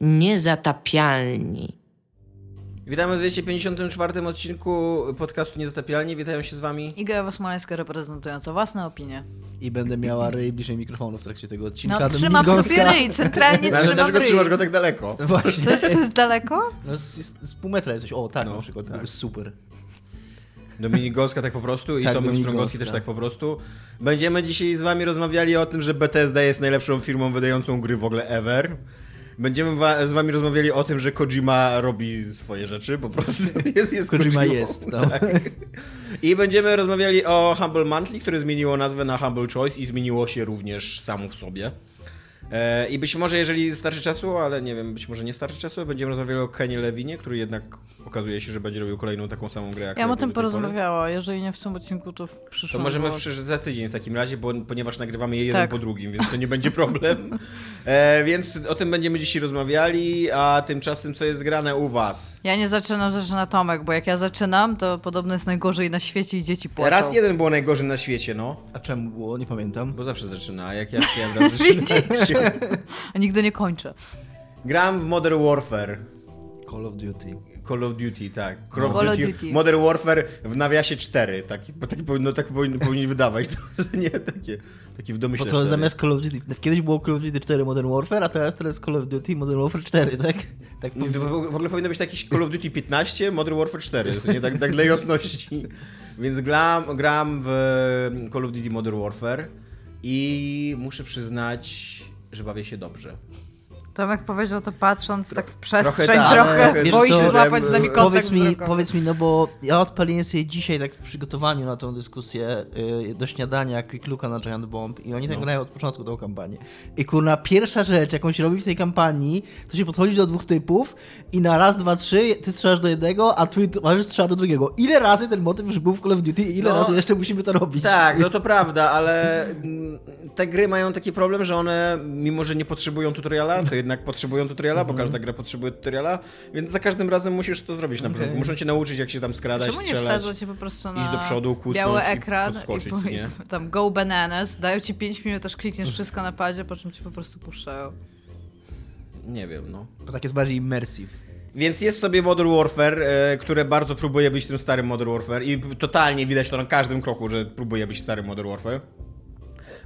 Niezatapialni. Witamy w 254 odcinku podcastu Niezatapialni. Witają się z wami. Iga Ewa Smoleńska reprezentująca własne opinie. I będę miała ryj bliżej mikrofonu w trakcie tego odcinka. No trzymam Dominik sobie ryj, centralnie No, ale trzymam dlaczego ryj. trzymasz go tak daleko? Właśnie. To jest, to jest daleko? No, z, z, z pół metra jest coś. O, tak No, na przykład. tak. To jest super. Dominik Gąska tak po prostu i Tak, Tomek Strągowski też tak po prostu. Będziemy dzisiaj z wami rozmawiali o tym, że Bethesda jest najlepszą firmą wydającą gry w ogóle ever. Będziemy wa- z wami rozmawiali o tym, że Kojima robi swoje rzeczy, po prostu jest, jest Kojima Kojimą. jest, no. Tak. I będziemy rozmawiali o Humble Monthly, które zmieniło nazwę na Humble Choice i zmieniło się również samo w sobie. E, I być może, jeżeli starczy czasu, ale nie wiem, być może nie starczy czasu, będziemy rozmawiali o Kenny Levinie, który jednak okazuje się, że będzie robił kolejną taką samą grę jak Ja bym o tym porozmawiała, jeżeli nie w tym odcinku, to w To przyszłym. możemy bo- w, za tydzień w takim razie, bo, ponieważ nagrywamy je jeden Tak. po drugim, więc to nie będzie problem. E, więc o tym będziemy dzisiaj rozmawiali, a tymczasem co jest grane u was? Ja nie zaczynam, zaczyna Tomek, bo jak ja zaczynam, to podobno jest najgorzej na świecie i dzieci płaczą. Raz jeden było najgorzej na świecie, no. A czemu było? Nie pamiętam. Bo zawsze zaczyna, a jak ja ja raz zaczynam. A nigdy nie kończę. Gram w Modern Warfare. Call of Duty. Call of Duty, tak. Call of Call of Duty, Duty. Modern Warfare w nawiasie 4. Taki, bo taki powinno, tak powinni, powinni wydawać. To nie takie, taki w Bo domyśle to 4. zamiast Call of Duty. Kiedyś było Call of Duty 4 Modern Warfare, a teraz to jest Call of Duty Modern Warfare 4, tak? tak W w ogóle powinno być taki Call of Duty 15, Modern Warfare 4, to nie tak, tak dla jasności. Więc gram, gram w Call of Duty Modern Warfare i muszę przyznać, że bawię się dobrze. Tomek powiedział to patrząc tak w przestrzeń, tak, trochę, wiesz boi się złapać z nami kontakt Powiedz mi, wzrokowy. powiedz mi, no bo ja odpaliłem sobie dzisiaj tak w przygotowaniu na tą dyskusję y, do śniadania Quick Looka na Giant Bomb i oni tak No. grają od początku tą kampanię. I kurna, pierwsza rzecz, jakąś robi w tej kampanii, to się podchodzi do dwóch typów i na raz, dwa, trzy ty strzelasz do jednego, a twój towarzysz strzela do drugiego. Ile razy ten motyw już był w Call of Duty i ile No. razy jeszcze musimy to robić? Tak, no to prawda, ale mm, te gry mają taki problem, że one, mimo że nie potrzebują tutoriala, to jednak potrzebują tutoriala, bo każda gra potrzebuje tutoriala, więc za każdym razem musisz to zrobić na Okej. początku. Muszą cię nauczyć, jak się tam skradać, Czemu nie strzelać. wsadzą cię po prostu na iść do przodu, kusnąć biały i ekran podskoczyć, po- nie? tam go bananas, dają ci 5 minut, aż klikniesz wszystko na padzie, po czym cię po prostu puszczają. Nie wiem, no. To tak jest bardziej immersive. Więc jest sobie Modern Warfare, e, które bardzo próbuje być tym starym Modern Warfare i totalnie widać to na każdym kroku, że próbuje być starym Modern Warfare.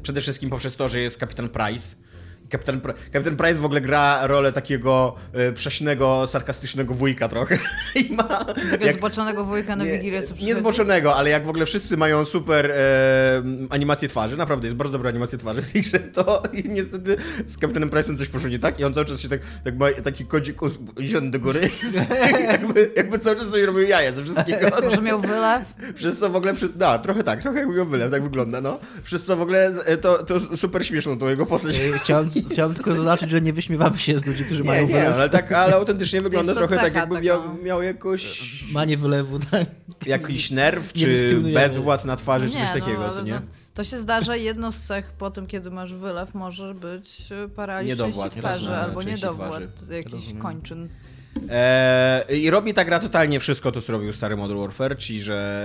Przede wszystkim poprzez to, że jest Kapitan Price. Kapitan, Kapitan Price w ogóle gra rolę takiego e, prześnego, sarkastycznego wujka trochę. I ma... Tego jak- zboczonego wujka na nie, Wigilię, nie przychodzi. zboczonego, ale jak w ogóle wszyscy mają super e, animacje twarzy, naprawdę jest bardzo dobra animacja twarzy w tej grze, to i niestety z Kapitanem Price'em coś poszło nie tak i on cały czas się tak, tak ma taki kodzik uniesiony do góry, jakby, jakby cały czas sobie robił jaja ze wszystkiego. Może miał wylew? Przez co w ogóle, przy... no trochę tak, trochę jakby miał wylew, tak wygląda, no. Przez co w ogóle to, to super śmieszną tą jego postać. Ej, Chciałem, chciałem tylko zaznaczyć, że nie wyśmiewamy się z ludzi, którzy Nie, mają nie, wylew. ale tak, ale autentycznie wygląda trochę tak, jakby miał, miał jakoś, Manie wylewu, tak. jakiś nerw, czy bezwład na twarzy, czy nie, coś takiego, no, co ale nie? no, to się zdarza, jedną z cech po tym, kiedy masz wylew, może być paraliż Niedowład, części twarzy, albo niedowład Rozumiem. kończyn. Eee, I robi ta gra totalnie wszystko, to co robił stary Modern Warfare, czyli że...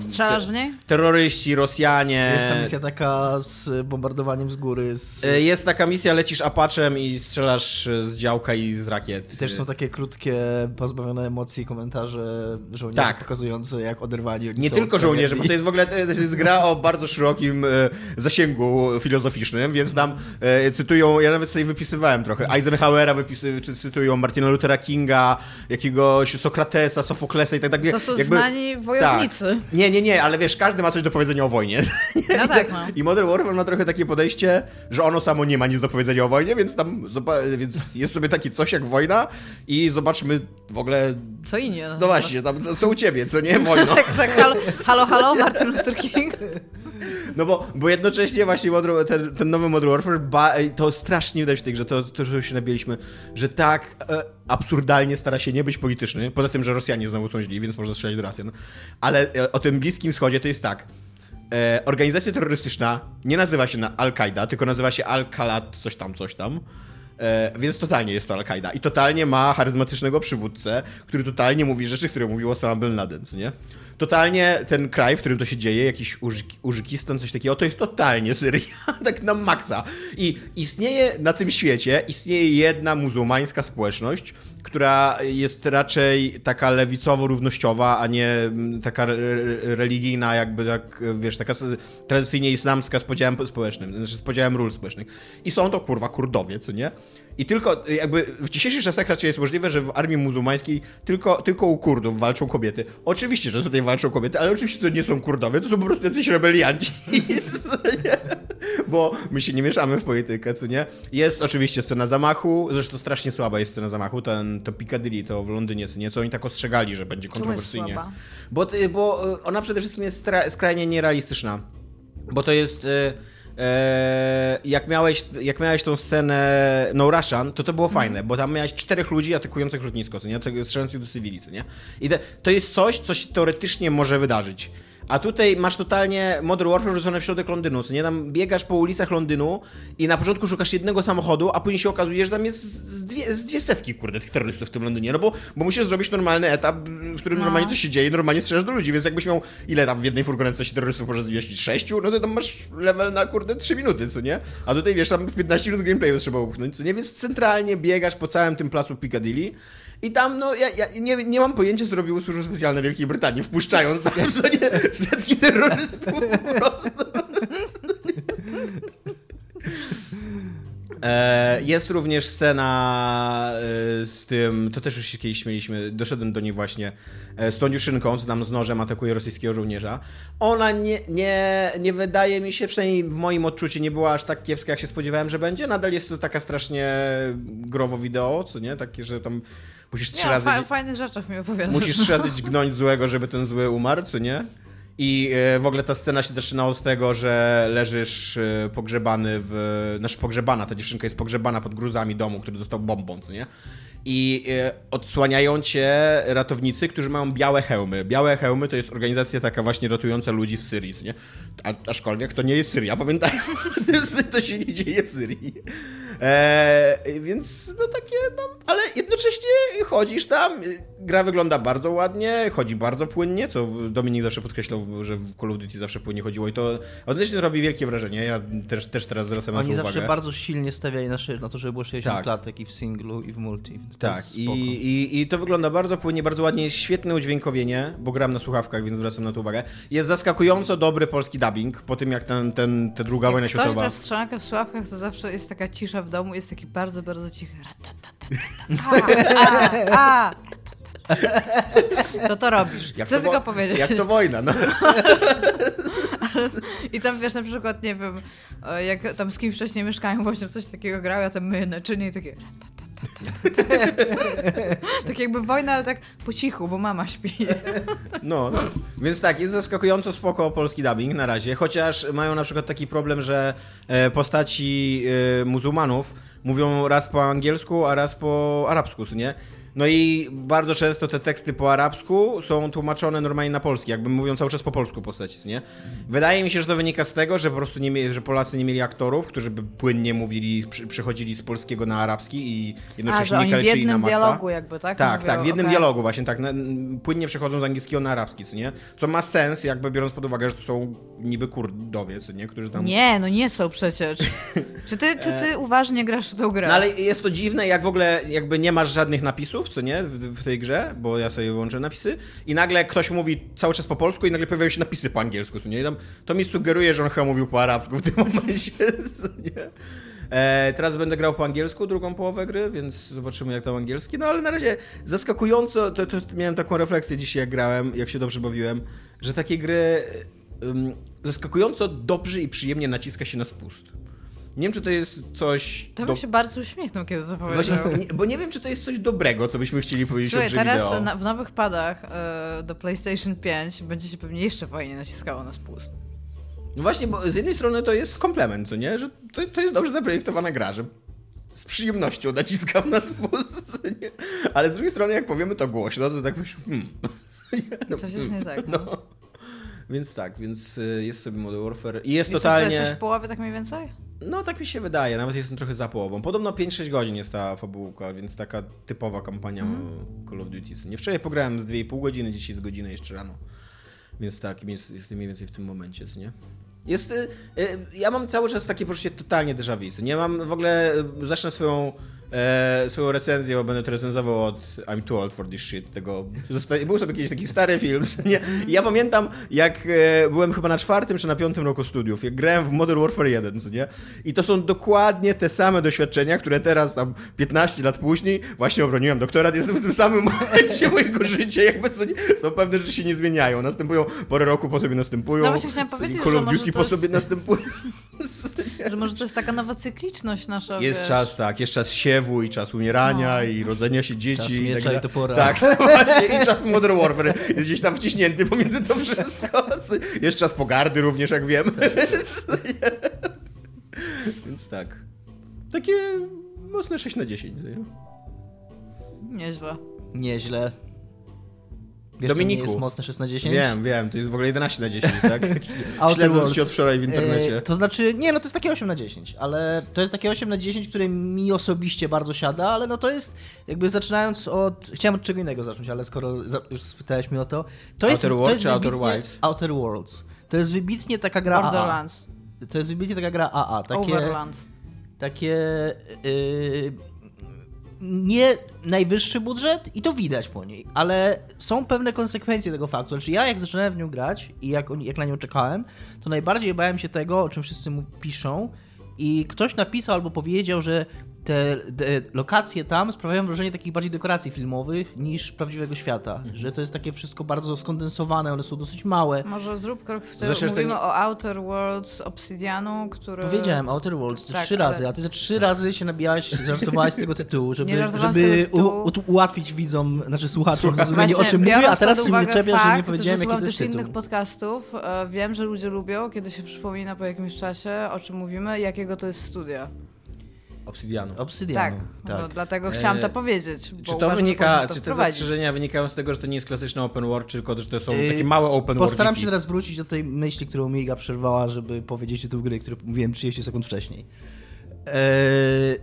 Strzelasz w niej? Terroryści, Rosjanie... Jest ta misja taka z bombardowaniem z góry. Z... E, Jest taka misja, lecisz Apaczem i strzelasz z działka i z rakiet. I też są takie krótkie, pozbawione emocji komentarze żołnierzy Tak. pokazujące, jak oderwani oni Nie są tylko od żołnierze, bo to jest w ogóle to jest gra o bardzo szerokim e, zasięgu filozoficznym, więc tam e, cytują, ja nawet sobie wypisywałem trochę, Eisenhowera wypisy, czy cytują Martina Luthera Kinga, jakiegoś Sokratesa, Sofoklesa i tak dalej. To są Jakby- znani wojownicy. Tak. Nie, nie, nie, ale wiesz, każdy ma coś do powiedzenia o wojnie. No tak, no. I Modern Warfare ma trochę takie podejście, że ono samo nie ma nic do powiedzenia o wojnie, więc tam więc jest sobie taki coś jak wojna i zobaczmy w ogóle, Co inni. no właśnie, tam co, co u ciebie, co nie, wojno. Tak, tak, halo, halo, halo, Martin Luther King. No bo, bo jednocześnie właśnie Modern, ten, ten nowy Modern Warfare, ba, to strasznie widać w tej grze, to, to że się nabiliśmy, że tak e, absurdalnie stara się nie być polityczny, poza tym, że Rosjanie znowu są źli, więc można strzelać do Rosjan, ale e, o tym Bliskim Wschodzie to jest tak, e, organizacja terrorystyczna nie nazywa się na Al-Qaida, tylko nazywa się Al-Qalat coś tam, coś tam, E, więc totalnie jest to Al-Qaida. I totalnie ma charyzmatycznego przywódcę, który totalnie mówi rzeczy, które mówił Osama Bin Laden, nie? Totalnie ten kraj, w którym to się dzieje, jakiś Użyk- Użykistan, coś takiego, to jest totalnie Syria, tak na maksa. I istnieje na tym świecie, istnieje jedna muzułmańska społeczność, która jest raczej taka lewicowo-równościowa, a nie mm, taka re- re- religijna, jakby tak, wiesz, taka tradycyjnie islamska z podziałem społecznym, znaczy z podziałem ról społecznych. I są to kurwa Kurdowie, co nie? I tylko jakby w dzisiejszych czasach raczej jest możliwe, że w armii muzułmańskiej tylko, tylko u Kurdów walczą kobiety. Oczywiście, że tutaj walczą kobiety, ale oczywiście to nie są Kurdowie, to są po prostu jacyś rebelianci. Bo my się nie mieszamy w politykę, co nie? Jest oczywiście scena zamachu, zresztą strasznie słaba jest scena zamachu, ten, to Piccadilly, to w Londynie, co nie? Co oni tak ostrzegali, że będzie kontrowersyjnie. słaba? Bo, bo y, ona przede wszystkim jest skrajnie nierealistyczna. Bo to jest. y, e, jak, miałeś, jak miałeś tą scenę No Russian, to to było fajne, bo tam miałeś czterech ludzi atakujących lotnisko, co nie? Strzelających do cywili, nie? I te, to jest coś, co się teoretycznie może wydarzyć. A tutaj masz totalnie Modern Warfare wrzucone w środek Londynu, co nie? Tam biegasz po ulicach Londynu i na początku szukasz jednego samochodu, a później się okazuje, że tam jest z dwie, z dwie setki, kurde, tych terrorystów w tym Londynie, no bo, bo musisz zrobić normalny etap, w którym No. normalnie coś się dzieje, normalnie strzelasz do ludzi, więc jakbyś miał, ile tam w jednej furgonetce się terrorystów może zmieścić? Sześciu? No to tam masz level na, kurde, trzy minuty, co nie? A tutaj, wiesz, tam 15 minut gameplayu trzeba upchnąć, co nie? Więc centralnie biegasz po całym tym placu Piccadilly i tam, no, ja, ja nie, nie mam pojęcia, co robiły służby specjalne Wielkiej Brytanii, wpuszczając tam, nie, setki terrorystów po prostu. E, Jest również scena e, z tym, to też już się kiedyś śmieliśmy, doszedłem do niej właśnie, e, z tą dziewczynką, co tam z nożem atakuje rosyjskiego żołnierza. Ona nie, nie, nie wydaje mi się, przynajmniej w moim odczuciu, nie była aż tak kiepska, jak się spodziewałem, że będzie. Nadal jest to taka strasznie growo wideo, co nie? Takie, że tam musisz trzy Nie, razy... fa- o fajnych rzeczach mi opowiadasz. Musisz trzy razy dźgnąć złego, żeby ten zły umarł, co nie? I e, w ogóle ta scena się zaczyna od tego, że leżysz e, pogrzebany w... Znaczy pogrzebana, ta dziewczynka jest pogrzebana pod gruzami domu, który został bombą, co nie? I e, odsłaniają cię ratownicy, którzy mają białe hełmy. Białe hełmy to jest organizacja taka właśnie ratująca ludzi w Syrii, co nie? A, aczkolwiek to nie jest Syria, pamiętaj. to się nie dzieje w Syrii. E, więc no takie tam, ale jednocześnie chodzisz tam, gra wygląda bardzo ładnie, chodzi bardzo płynnie, co Dominik zawsze podkreślał, że w Call of Duty zawsze płynnie chodziło i to odnośnie robi wielkie wrażenie, ja też, też teraz zwracam na Oni to zawsze uwagę. bardzo silnie stawiali na, na to, żeby było 60 Tak. klatek i w singlu, i w multi. Tak, i, i, i to wygląda bardzo płynnie, bardzo ładnie, jest świetne udźwiękowienie, bo gram na słuchawkach, więc zwracam na to uwagę. Jest zaskakująco dobry polski dubbing, po tym jak ten, ten, ta druga wojna Jak ktoś światowa... gra w strzelankę w słuchawkach, to zawsze jest taka cisza w domu, jest taki bardzo, bardzo cichy. A, a, a. To to robisz. Jak Chcę to tylko wo- powiedzieć. Jak to wojna, no. I tam wiesz, na przykład, nie wiem, jak tam z kimś wcześniej mieszkają, właśnie coś takiego grał, ja tam myję naczynie i takie... tak jakby wojna, ale tak po cichu, bo mama śpi. No, no. Więc tak, jest zaskakująco spoko polski dubbing na razie, chociaż mają na przykład taki problem, że e, postaci e, muzułmanów mówią raz po angielsku, a raz po arabsku, nie? No i bardzo często te teksty po arabsku są tłumaczone normalnie na polski, jakby mówią cały czas po polsku postaci, nie? Wydaje mi się, że to wynika z tego, że po prostu nie mieli, że Polacy nie mieli aktorów, którzy by płynnie mówili, przechodzili z polskiego na arabski i A, jednocześnie że nie w kaleczyli na jednym maksa. dialogu jakby, tak? Tak, Mówią, tak, w jednym okej. dialogu właśnie, tak, na, płynnie przechodzą z angielskiego na arabski, co nie? Co ma sens, jakby biorąc pod uwagę, że to są niby kurdowie, co nie? Którzy tam... Nie, no nie są przecież. Czy ty, czy ty uważnie grasz w tą grę? No ale jest to dziwne, jak w ogóle jakby nie masz żadnych napisów, co nie, w, w tej grze, bo ja sobie wyłączę napisy i nagle ktoś mówi cały czas po polsku i nagle pojawiają się napisy po angielsku, co nie? I tam, to mi sugeruje, że on chyba mówił po arabsku w tym momencie, co nie? E, teraz będę grał po angielsku drugą połowę gry, więc zobaczymy jak tam angielski. No ale na razie zaskakująco, to, to miałem taką refleksję dzisiaj jak grałem, jak się dobrze bawiłem, że takie gry ym, zaskakująco dobrze i przyjemnie naciska się na spust. Nie wiem, czy to jest coś... To do- bym się bardzo uśmiechnął, kiedy to powiedział. bo nie wiem, czy to jest coś dobrego, co byśmy chcieli powiedzieć Słuchaj, o grze teraz wideo. na, w nowych padach e, do PlayStation 5 będzie się pewnie jeszcze fajnie naciskało na spust. No właśnie, bo z jednej strony to jest komplement, co nie? Że to, to jest dobrze zaprojektowana gra, że z przyjemnością naciskam na spust, nie? Ale z drugiej strony, jak powiemy to głośno, to tak myślę, hmm. No, Coś jest nie tak. No. Więc tak, więc y, jest sobie Modern Warfare i jest I totalnie... jesteś w połowie tak mniej więcej? No tak mi się wydaje, nawet jestem trochę za połową. Podobno 5-6 godzin jest ta fabułka, więc taka typowa kampania Mhm. Call of Duty. Nie wczoraj pograłem z 2,5 godziny, dzisiaj z godziny jeszcze rano. Więc tak, jest, jest mniej więcej w tym momencie, co nie? Jest, y, y, ja mam cały czas takie poczucie totalnie déjà vu. Nie mam w ogóle, y, zacznę swoją, e, swoją recenzję, bo będę to recenzował od I'm too old for this shit. Tego, był sobie kiedyś taki stary film, nie? I ja pamiętam, jak e, byłem chyba na czwartym czy na piątym roku studiów, jak grałem w Modern Warfare 1, co nie? I to są dokładnie te same doświadczenia, które teraz, tam 15 lat później, właśnie obroniłem doktorat, jestem w tym samym momencie mojego życia, jakby co nie, są pewne rzeczy się nie zmieniają. Następują, porę roku po sobie następują. No Call of Duty po jest- sobie następują. Że może to jest taka nowa cykliczność nasza, Jest wiesz. czas, tak, jest czas siewu i czas umierania No. i rodzenia się dzieci. Czas i tak i topora. Tak, no właśnie, i czas Modern Warfare jest gdzieś tam wciśnięty pomiędzy to wszystko. Jest czas pogardy również, jak wiem. Więc tak. Takie mocne 6 na 10. nie? Nieźle. Nieźle. Wiesz, Dominiku. co nie jest mocne 6 na 10? Wiem, wiem, to jest w ogóle 11 na 10, tak? Śledząc się od wczoraj w internecie. E, to znaczy, nie, no to jest takie 8 na 10, ale to jest takie 8 na 10, które mi osobiście bardzo siada, ale no to jest jakby zaczynając od. Chciałem od czego innego zacząć, ale skoro za, już spytałeś mnie o to. To jest, Outer to jest czy Outer Wilds? Outer Worlds. To jest wybitnie taka gra AA. Borderlands. To jest wybitnie taka gra AA. Takie, Overlands. takie yy, nie najwyższy budżet i to widać po niej, ale są pewne konsekwencje tego faktu. Znaczy ja jak zaczynałem w nią grać i jak, jak na nią czekałem, to najbardziej bałem się tego, o czym wszyscy mu piszą i ktoś napisał albo powiedział, że te, te lokacje tam sprawiają wrażenie takich bardziej dekoracji filmowych niż prawdziwego świata. Że to jest takie wszystko bardzo skondensowane, one są dosyć małe. Może zrób krok w tył. Mówimy nie- o Outer Worlds Obsidianu, który... Powiedziałem Outer Worlds to Tak, trzy ale- razy, a ty ze trzy razy się nabijałaś, żartowałaś z tego tytułu, żeby, żeby tytułu. u, u, ułatwić widzom, znaczy słuchaczom zrozumienie o czym mówię, a teraz się mnie czepiasz, że nie powiedziałem że jaki to jest też tytuł. innych podcastów. e, Wiem, że ludzie lubią, kiedy się przypomina po jakimś czasie, o czym mówimy, jakiego to jest studia. Obsidianu. Tak, Obsydianu, No, tak. dlatego chciałam to E, powiedzieć. Bo Czy to wynika, to czy te wprowadzić. zastrzeżenia wynikają z tego, że to nie jest klasyczny open world, tylko że to są Yy, takie małe open world. Postaram się teraz wrócić do tej myśli, którą Miga przerwała, żeby powiedzieć tytuł gry, który mówiłem 30 sekund wcześniej. Eee,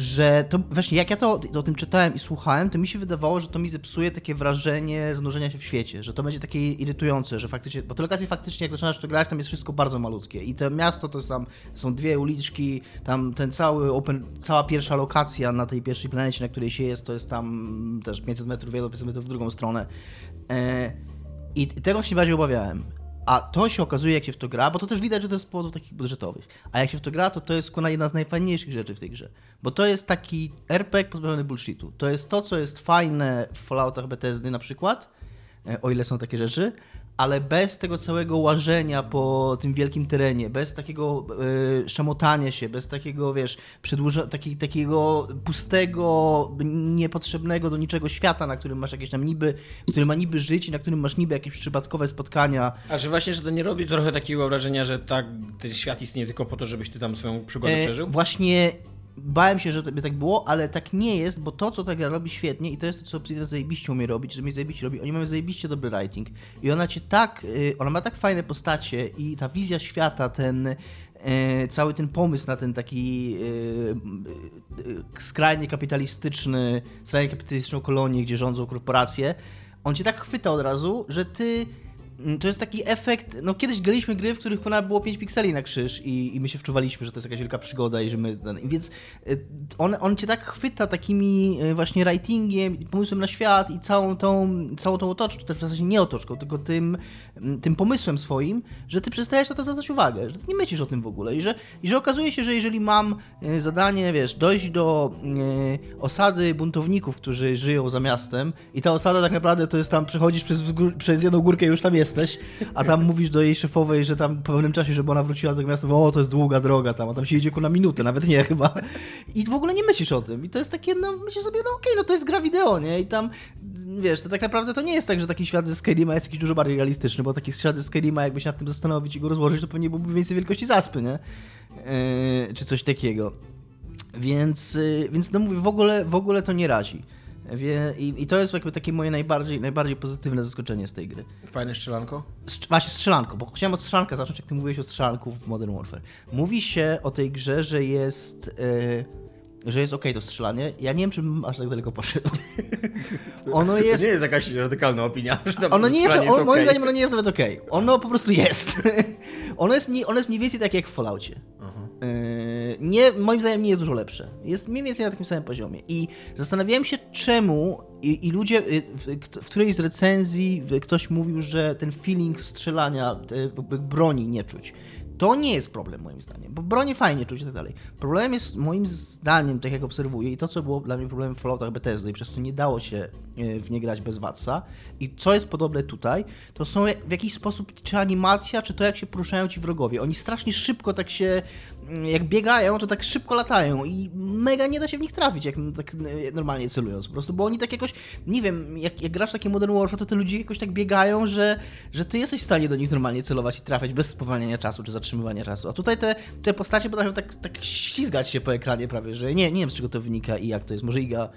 że to właśnie jak ja to o tym czytałem i słuchałem, to mi się wydawało, że to mi zepsuje takie wrażenie zanurzenia się w świecie, że to będzie takie irytujące, że faktycznie, bo te lokacje faktycznie jak zaczynasz to grać, tam jest wszystko bardzo malutkie i to miasto to jest tam są dwie uliczki, tam ten cały open, cała pierwsza lokacja na tej pierwszej planecie, na której się jest, to jest tam też 500 metrów w jedną, 500 metrów w drugą stronę. Eee, I tego się bardziej obawiałem. A to się okazuje, jak się w to gra, bo to też widać, że to jest z powodów takich budżetowych. A jak się w to gra, to to jest kuna jedna z najfajniejszych rzeczy w tej grze. Bo to jest taki RPG pozbawiony bullshitu. To jest to, co jest fajne w Falloutach Bethesdy na przykład, e, o ile są takie rzeczy, ale bez tego całego łażenia po tym wielkim terenie, bez takiego e, szamotania się, bez takiego, wiesz, przedłuża, taki, takiego pustego, niepotrzebnego do niczego świata, na którym masz jakieś tam niby, który ma niby żyć i na którym masz niby jakieś przypadkowe spotkania, A że właśnie, że to nie robi trochę takiego wrażenia, że tak, ten świat istnieje tylko po to, żebyś ty tam swoją przygodę E, przeżył? Właśnie bałem się, że by tak było, ale tak nie jest, bo to, co ta gra robi świetnie i to jest to, co Obsidian zajebiście umie robić, że mi zajebiście robi, oni mają zajebiście dobry writing i ona cię tak, y, ona ma tak fajne postacie i ta wizja świata, ten e, cały ten pomysł na ten taki e, skrajnie kapitalistyczny, skrajnie kapitalistyczną kolonię, gdzie rządzą korporacje, on cię tak chwyta od razu, że ty To jest taki efekt, no kiedyś graliśmy gry, w których ona było 5 pikseli na krzyż i, i my się wczuwaliśmy, że to jest jakaś wielka przygoda i że my, więc y, on, on cię tak chwyta takimi y, właśnie writingiem, pomysłem na świat i całą tą, całą tą otoczką, też w zasadzie nie otoczką, tylko tym, mm, tym pomysłem swoim, że ty przestajesz na to zwracać uwagę, że ty nie myślisz o tym w ogóle i że, i że okazuje się, że jeżeli mam y, zadanie, wiesz, dojść do osady buntowników, którzy żyją za miastem i ta osada tak naprawdę to jest tam, przechodzisz przez, przez jedną górkę i już tam jesteś, a tam mówisz do jej szefowej, że tam po pewnym czasie, żeby ona wróciła do tego miasta, o, to jest długa droga tam, a tam się idzie ku na minutę, nawet nie chyba. I w ogóle nie myślisz o tym. I to jest takie, no myślisz sobie, no okej, no to jest gra wideo, nie? I tam, wiesz, to tak naprawdę to nie jest tak, że taki świat ze Skyrima jest jakiś dużo bardziej realistyczny, bo taki świat ze Skyrima, jakby się nad tym zastanowić i go rozłożyć, to pewnie byłby więcej wielkości zaspy, nie? Yy, czy coś takiego. Więc, yy, więc no mówię, w ogóle, w ogóle to nie razi. Wie, i, to jest jakby takie moje najbardziej, najbardziej pozytywne zaskoczenie z tej gry. Fajne strzelanko? Strz- Właśnie strzelanko, bo chciałem od strzelanka zacząć, jak ty mówiłeś o strzelanku w Modern Warfare. Mówi się o tej grze, że jest że jest okej to strzelanie. Ja nie wiem, czy bym aż tak daleko poszedł. ono To jest... nie jest jakaś radykalna opinia, Ono nie jest, strzelanie on, moim zdaniem ono nie jest nawet okej. Ono po prostu jest. ono, jest mniej, ono jest mniej więcej tak jak w Falloutie. Yy, Nie, moim zdaniem nie jest dużo lepsze. Jest mniej więcej na takim samym poziomie. I zastanawiałem się, czemu i, i ludzie, y, w, w którejś z recenzji y, ktoś mówił, że ten feeling strzelania, y, broni nie czuć. To nie jest problem moim zdaniem, bo broni fajnie czuć i tak dalej. Problemem jest moim zdaniem, tak jak obserwuję, i to co było dla mnie problemem w Falloutach Bethesdy i przez co nie dało się y, w nie grać bez Watsa i co jest podobne tutaj, to są w jakiś sposób czy animacja, czy to jak się poruszają ci wrogowie. Oni strasznie szybko tak się, jak biegają, to tak szybko latają i mega nie da się w nich trafić, jak tak normalnie celując po prostu, bo oni tak jakoś, nie wiem, jak, jak grasz w takie Modern Warfare, to te ludzie jakoś tak biegają, że, że ty jesteś w stanie do nich normalnie celować i trafiać bez spowalniania czasu czy zatrzymywania czasu. A tutaj te, te postacie potrafią tak, tak ślizgać się po ekranie prawie, że nie, nie wiem z czego to wynika i jak to jest. Może Iga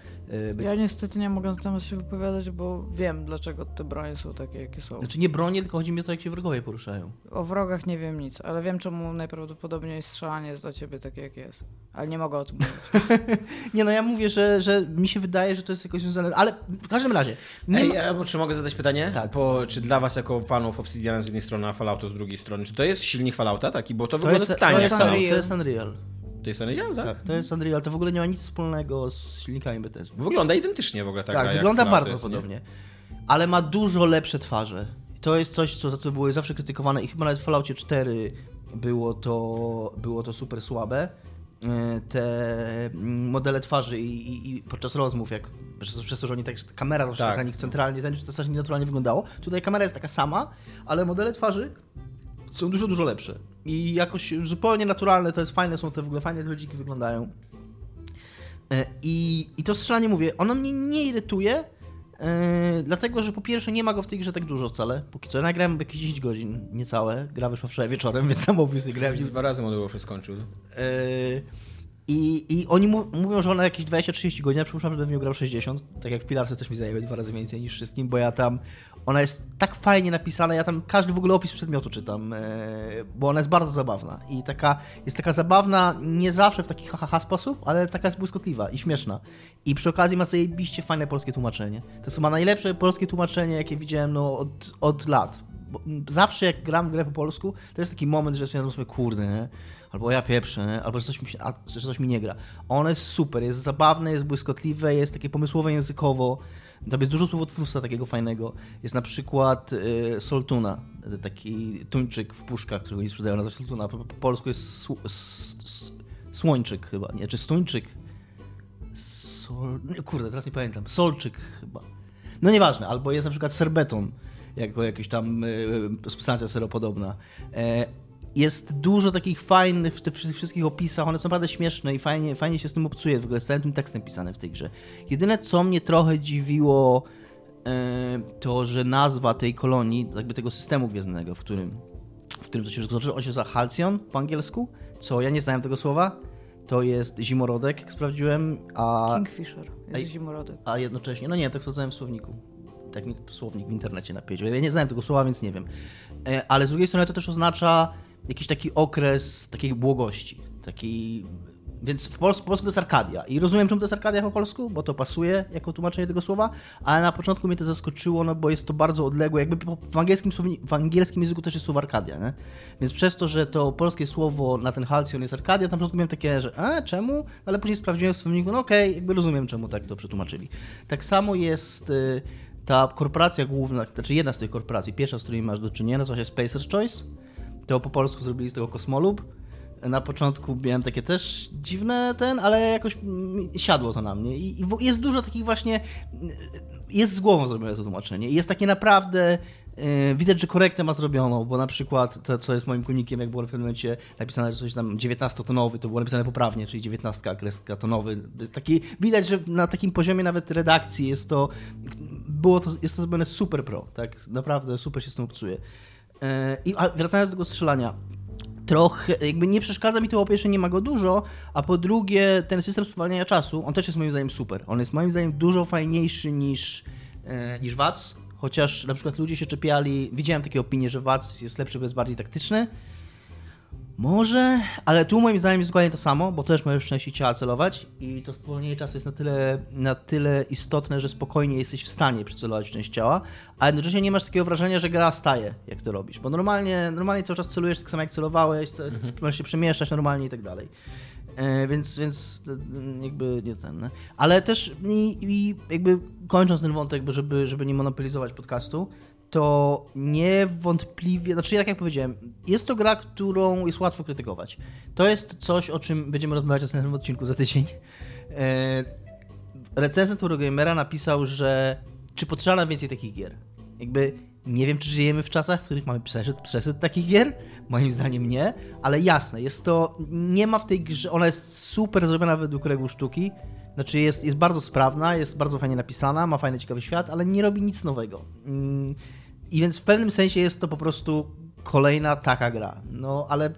by... Ja niestety nie mogę na temat się wypowiadać, bo wiem, dlaczego te bronie są takie, jakie są. Znaczy nie bronię, tylko chodzi mi o to, jak się wrogowie poruszają. O wrogach nie wiem nic, ale wiem, czemu najprawdopodobniej strzelanie jest dla ciebie takie, jak jest. Ale nie mogę o tym mówić. Nie no, ja mówię, że, że mi się wydaje, że to jest jakoś związane, ale w każdym razie nie Ej, ma... ja, czy mogę zadać pytanie? Tak. Po, czy dla was jako fanów Obsidiana z jednej strony, a Falloutu z drugiej strony, czy to jest silnik Fallouta taki? Bo to, To wygląda jest, totalnie to, jest. Fallout. to jest Unreal. To jest Unreal, tak? Tak, to jest Unreal. To w ogóle nie ma nic wspólnego z silnikami Bethesdy. Wygląda identycznie w ogóle tak. Tak, wygląda bardzo jest, nie? podobnie. Ale ma dużo lepsze twarze. To jest coś, co za co były zawsze krytykowane i chyba nawet w Falloutie 4 było to, było to super słabe. E, Te mm, modele twarzy i, i, i podczas rozmów, jak przez to, że oni tak, kamera zawsze Tak. taka nich centralnie, ten, to strasznie naturalnie wyglądało. Tutaj kamera jest taka sama, ale modele twarzy są dużo, dużo lepsze. I jakoś zupełnie naturalne, to jest fajne, są te w ogóle fajne te ludziki wyglądają. E, I, I to strzelanie, mówię, ono mnie nie irytuje, e, dlatego, że po pierwsze nie ma go w tej grze tak dużo wcale. Póki co, ja nagrałem jakieś 10 godzin, niecałe. Gra wyszła wczoraj wieczorem, więc sam obviously grałem. Dwa razy Modern Warfare skończył. E, I, I oni mówią, że ona jakieś 20-30 godzin, ja przypuszczam, że będę w nią grał 60. Tak jak w Pilarce też mi zajęło dwa razy więcej niż wszystkim, bo ja tam. Ona jest tak fajnie napisana, ja tam każdy w ogóle opis przedmiotu czytam, e, bo ona jest bardzo zabawna. I taka jest taka zabawna, nie zawsze w taki ha sposób, ale taka jest błyskotliwa i śmieszna. I przy okazji ma zajebiście fajne polskie tłumaczenie. To jest chyba najlepsze polskie tłumaczenie, jakie widziałem no, od, od lat. Bo zawsze jak gram grę po polsku, to jest taki moment, że stwierdzam sobie, kurde, nie? albo ja pieprzę, nie? albo że coś, mi się, a, że coś mi nie gra. Ono jest super, jest zabawne, jest błyskotliwe, jest takie pomysłowe językowo. Tam jest dużo słowotwórstwa takiego fajnego. Jest na przykład y, Soltuna, taki tuńczyk w puszkach, którego nie sprzedają, nazywa się Soltuna. Po, po polsku jest sł, s, s, słończyk chyba, nie? Czy stuńczyk? Sol... Kurde, teraz nie pamiętam. Solczyk chyba. No nieważne, albo jest na przykład serbeton, jako jakaś tam y, substancja seropodobna. Jest dużo takich fajnych w tych wszystkich opisach, one są naprawdę śmieszne i fajnie, fajnie się z tym obcuje, w ogóle z całym tym tekstem pisane w tej grze. Jedyne, co mnie trochę dziwiło, e, to, że nazwa tej kolonii, jakby tego systemu gwiezdnego, w którym, w którym to się rozpoczyna, on się nazywa Halcyon po angielsku, co ja nie znałem tego słowa, to jest zimorodek, jak sprawdziłem, a, Kingfisher, jest zimorodek. a jednocześnie, no nie, tak sprawdzałem w słowniku. Tak mi słownik w internecie napisał. Ja nie znałem tego słowa, więc nie wiem. E, Ale z drugiej strony to też oznacza jakiś taki okres takiej błogości. Taki... Więc w polsku, po polsku to jest Arkadia. I rozumiem, czemu to jest Arkadia po polsku, bo to pasuje jako tłumaczenie tego słowa, ale na początku mnie to zaskoczyło, no bo jest to bardzo odległe. Jakby w angielskim, w angielskim języku też jest słowo Arkadia, nie? Więc przez to, że to polskie słowo na ten halcyon jest Arkadia, na początku miałem takie, że a, czemu? Ale później sprawdziłem w słowniku, no okej, jakby rozumiem, czemu tak to przetłumaczyli. Tak samo jest y, ta korporacja główna, znaczy jedna z tych korporacji, pierwsza, z którymi masz do czynienia, nazywa się Spacer's Choice. To po polsku zrobili z tego kosmolub. Na początku miałem takie też dziwne ten, ale jakoś siadło to na mnie. I jest dużo takich właśnie. Jest z głową zrobione to tłumaczenie. Jest takie naprawdę. yy, Widać, że korektę ma zrobioną, bo na przykład to, co jest moim kunikiem, jak było w pewnym momencie napisane, że coś tam 19-tonowy, to było napisane poprawnie, czyli 19 kreska tonowy. Taki, widać, że na takim poziomie nawet redakcji jest to, było to, jest to zrobione super pro, tak? Naprawdę super się z tym obcuje. Yy, I wracając do tego strzelania, trochę, jakby nie przeszkadza mi to, po pierwsze nie ma go dużo, a po drugie ten system spowalniania czasu, on też jest moim zdaniem super. On jest moim zdaniem dużo fajniejszy niż, e, niż VATS, chociaż na przykład ludzie się czepiali, widziałem takie opinie, że VATS jest lepszy, bo jest bardziej taktyczny. Może, ale tu moim zdaniem jest dokładnie to samo, bo też możesz częściej ciała celować i to spowolnienie czasu jest na tyle, na tyle istotne, że spokojnie jesteś w stanie przycelować w część ciała, a jednocześnie nie masz takiego wrażenia, że gra staje, jak to robisz, bo normalnie, normalnie cały czas celujesz tak samo jak celowałeś, mhm. możesz się przemieszczać normalnie i tak dalej. E, więc, więc e, jakby nie ten. Nie? Ale też i, i jakby kończąc ten wątek, żeby, żeby nie monopolizować podcastu, to niewątpliwie, znaczy tak jak powiedziałem, jest to gra, którą jest łatwo krytykować. To jest coś, o czym będziemy rozmawiać w następnym odcinku za tydzień. E, recenzent Eurogamera napisał, że czy potrzeba nam więcej takich gier? Jakby nie wiem, czy żyjemy w czasach, w których mamy przesyt, przesyt takich gier. Moim zdaniem nie, ale jasne, jest to. Nie ma w tej grze. Ona jest super zrobiona według reguł sztuki. Znaczy, jest, jest bardzo sprawna, jest bardzo fajnie napisana, ma fajny, ciekawy świat, ale nie robi nic nowego. Mm, I więc w pewnym sensie jest to po prostu kolejna taka gra. No, ale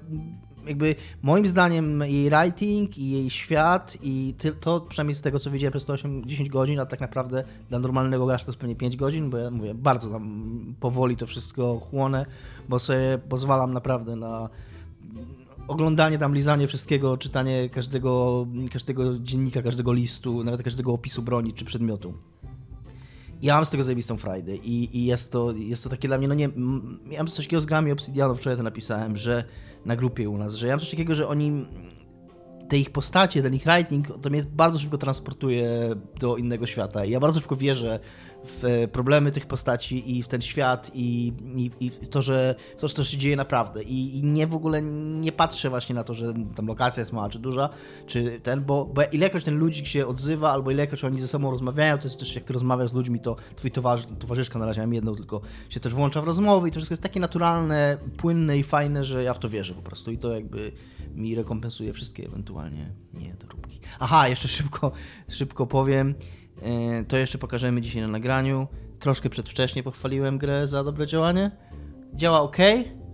jakby moim zdaniem jej writing i jej świat i to przynajmniej z tego co widziałem przez 8-10 godzin, a tak naprawdę dla normalnego gracza to jest pewnie 5 godzin, bo ja mówię, bardzo tam powoli to wszystko chłonę, bo sobie pozwalam naprawdę na oglądanie tam, lizanie wszystkiego, czytanie każdego, każdego dziennika, każdego listu, nawet każdego opisu broni czy przedmiotu. Ja mam z tego zajebistą frajdę i, i jest, to, jest to takie dla mnie, no nie, ja mam coś takiego z grami Obsidianu, wczoraj to napisałem, że na grupie u nas, że ja mam coś takiego, że oni te ich postacie, ten ich writing, to mnie bardzo szybko transportuje do innego świata. I ja bardzo szybko wierzę w problemy tych postaci i w ten świat i, i, i to, że coś, co się dzieje naprawdę. I, I, nie w ogóle nie patrzę właśnie na to, że tam lokacja jest mała czy duża, czy ten, bo, bo ilekroć ten ludzik się odzywa, albo ilekroć oni ze sobą rozmawiają, to jest też jak ty rozmawiasz z ludźmi, to twój towarzysz, towarzyszka, na razie mam jedną, tylko się też włącza w rozmowy i to wszystko jest takie naturalne, płynne i fajne, że ja w to wierzę po prostu i to jakby mi rekompensuje wszystkie ewentualnie niedoróbki. Aha, jeszcze szybko, szybko powiem, E, to jeszcze pokażemy dzisiaj na nagraniu. Troszkę przedwcześnie pochwaliłem grę za dobre działanie. Działa ok,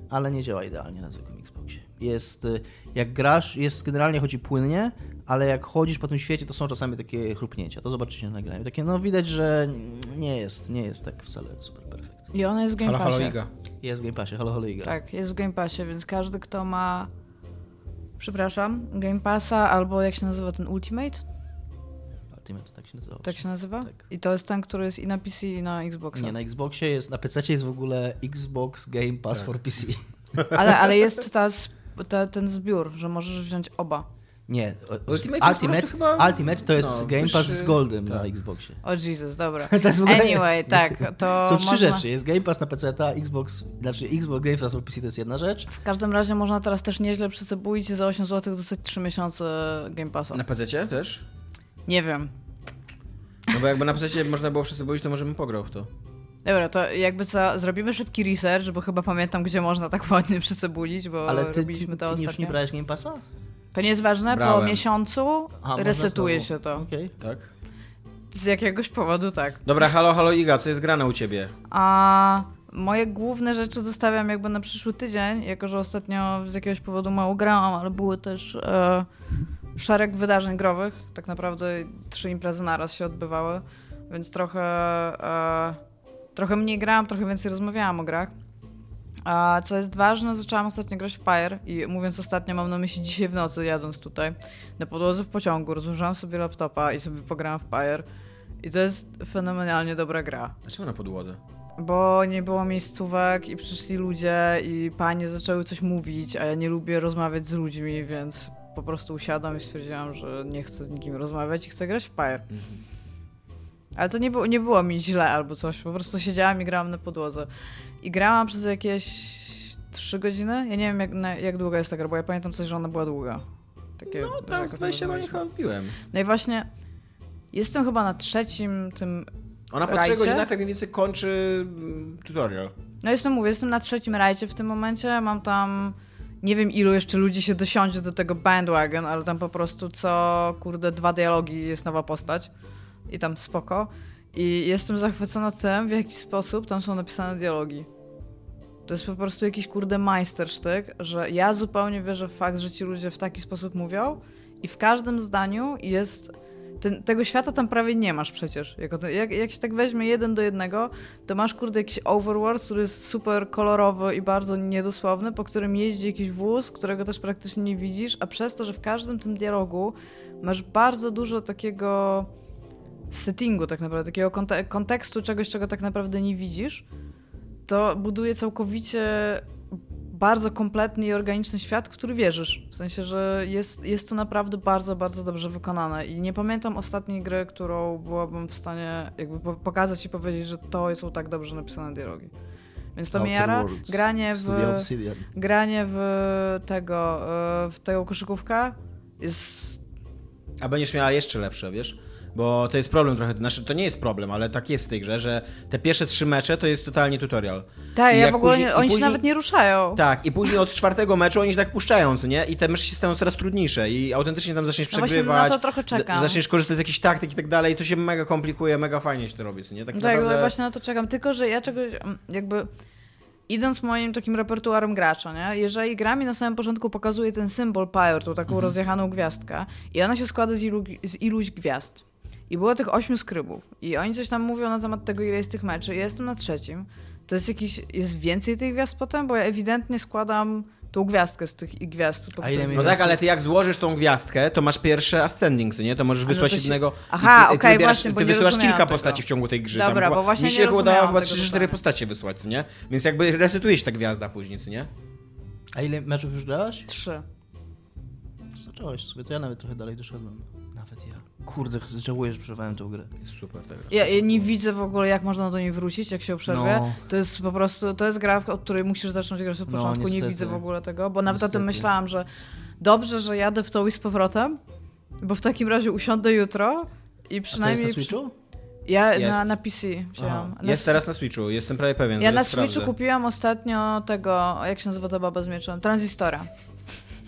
ale nie działa idealnie na zwykłym Xboxie. Jest, e, jak grasz, jest generalnie chodzi płynnie, ale jak chodzisz po tym świecie, to są czasami takie chrupnięcia. To zobaczycie na nagraniu. Takie, no widać, że nie jest, nie jest tak wcale super perfekt. I ona jest w Game Passie. Halo, halo Iga. Jest w Game Passie, halo, halo Iga. Tak, jest w Game Passie, więc każdy, kto ma przepraszam, Game Passa albo jak się nazywa ten Ultimate? Ultimate, tak się nazywa. Tak się nazywa? Tak. I to jest ten, który jest i na PC i na Xboxa? Nie, na Xboxie jest, na PC jest w ogóle Xbox Game Pass tak. for PC. Ale, ale jest ta, ta, ten zbiór, że możesz wziąć oba. Nie, Ultimate, Ultimate, chyba... Ultimate to jest no, Game Pass z Goldem tak. na Xboxie. O Jesus, dobra. to jest w ogóle... Anyway, tak, to Są trzy rzeczy. Jest Game Pass na PC, Xbox, znaczy Xbox Game Pass na PC to jest jedna rzecz. W każdym razie można teraz też nieźle przesypuić za 8 zł dostać 3 miesiące Game Passa. Na PC też? Nie wiem. No bo jakby na PC można było przesypuić, to możemy pograł w to. Dobra, to jakby co, zrobimy szybki research, bo chyba pamiętam, gdzie można tak ładnie przycebulić, bo Ale ty, robiliśmy to ty, ty ostatnio. już nie brałeś Game Passa? To nie jest ważne, Brałem. po miesiącu Aha, resetuje się to. Okay. Tak? Z jakiegoś powodu tak. Dobra, halo, halo Iga, co jest grane u ciebie? A moje główne rzeczy zostawiam jakby na przyszły tydzień, jako że ostatnio z jakiegoś powodu mało grałam, ale były też e, szereg wydarzeń growych. Tak naprawdę trzy imprezy naraz się odbywały, więc trochę, e, trochę mniej grałam, trochę więcej rozmawiałam o grach. A co jest ważne, zaczęłam ostatnio grać w Pyre i mówiąc ostatnio, mam na myśli dzisiaj w nocy, jadąc tutaj na podłodze w pociągu, rozłożyłam sobie laptopa i sobie pograłam w Pyre. I to jest fenomenalnie dobra gra. Dlaczego na podłodze? Bo nie było miejscówek i przyszli ludzie i panie zaczęły coś mówić, a ja nie lubię rozmawiać z ludźmi, więc po prostu usiadłam i stwierdziłam, że nie chcę z nikim rozmawiać i chcę grać w Pyre. Mhm. Ale to nie było, nie było mi źle albo coś, po prostu siedziałam i grałam na podłodze. I grałam przez jakieś 3 godziny. Ja nie wiem, jak, na, jak długa jest ta gra, bo ja pamiętam coś, że ona była długa. Takie, no, tam z 20 godzin chyba wbiłem. No i właśnie jestem chyba na trzecim tym Ona po 3 godzinach tak mniej więcej kończy mm, tutorial. No jestem, mówię, jestem na trzecim rajcie w tym momencie. Mam tam nie wiem ilu jeszcze ludzi się dosiądzie do tego bandwagon, ale tam po prostu co, kurde, dwa dialogi jest nowa postać i tam spoko. I jestem zachwycona tym, w jaki sposób tam są napisane dialogi. To jest po prostu jakiś kurde majstersztyk, że ja zupełnie wierzę w fakt, że ci ludzie w taki sposób mówią i w każdym zdaniu jest ten, tego świata tam prawie nie masz przecież. Jak, jak, jak się tak weźmie jeden do jednego, to masz kurde jakiś overworld, który jest super kolorowy i bardzo niedosłowny, po którym jeździ jakiś wóz, którego też praktycznie nie widzisz, a przez to, że w każdym tym dialogu masz bardzo dużo takiego settingu tak naprawdę, takiego konte- kontekstu czegoś, czego tak naprawdę nie widzisz, to buduje całkowicie bardzo kompletny i organiczny świat, w który wierzysz. W sensie, że jest, jest to naprawdę bardzo, bardzo dobrze wykonane. I nie pamiętam ostatniej gry, którą byłabym w stanie jakby pokazać i powiedzieć, że to są tak dobrze napisane dialogi. Więc to Outer mnie jara. Granie w, granie w tego, e, w tego koszykówka jest A będziesz miała jeszcze lepsze, wiesz? Bo to jest problem trochę, znaczy to nie jest problem, ale tak jest w tej grze, że te pierwsze trzy mecze to jest totalnie tutorial. Tak, ja w ogóle później- nie, oni się później- nawet nie ruszają. Tak, i później od czwartego meczu oni się tak puszczają, co nie? I te mecze się stają coraz trudniejsze i autentycznie tam zaczniesz No przegrywać. na to trochę czekam. Zaczniesz korzystać z jakichś taktyk i tak dalej, i to się mega komplikuje, mega fajnie się to robi, co nie? Tak, Tak, naprawdę... no właśnie na to czekam. Tylko, że ja czegoś mm, jakby idąc moim takim repertuarem gracza, nie? Jeżeli gra mi na samym początku pokazuje ten symbol Pyre, tą taką Mhm. rozjechaną gwiazdkę i ona się składa z, ilu, z iluś gwiazd. I było tych ośmiu skrybów. I oni coś tam mówią na temat tego, ile jest tych meczy. Ja jestem na trzecim. To jest jakiś, jest więcej tych gwiazd potem? Bo ja ewidentnie składam tą gwiazdkę z tych gwiazd. po A ile których- mi- No tak, ale ty jak złożysz tą gwiazdkę, to masz pierwsze ascending, co nie? To możesz no wysłać to się- jednego... Aha, okej, ty, wybierasz- właśnie, ty nie wysyłasz kilka tego. postaci w ciągu tej gry. Dobra, tam, bo właśnie Mi nie się chyba udało chyba tego 3-4 totalnie. postacie wysłać, co nie? Więc jakby resetuje się ta gwiazda później, co nie? A ile meczów już grałaś? Trzy. Zacząłeś sobie, to ja nawet trochę dalej doszedłem. Nawet ja. Kurde, żałuję, że przerwałem tę grę. Jest super ta gra. Ja, ja nie widzę w ogóle, jak można do niej wrócić, jak się przerwie. No. To jest po prostu, to jest gra, od której musisz zacząć grać od No, początku. nie niestety. widzę w ogóle tego, bo nawet o tym Niestety. myślałam, że dobrze, że jadę w to i z powrotem, bo w takim razie usiądę jutro i A to jest przynajmniej... na Switchu? Ja Jest. na, na PC wzięłam. Na Jest teraz na Switchu, jestem prawie pewien. Ja na sprawdzę. Switchu kupiłam ostatnio tego, jak się nazywa ta baba z mieczem? Tranzystora.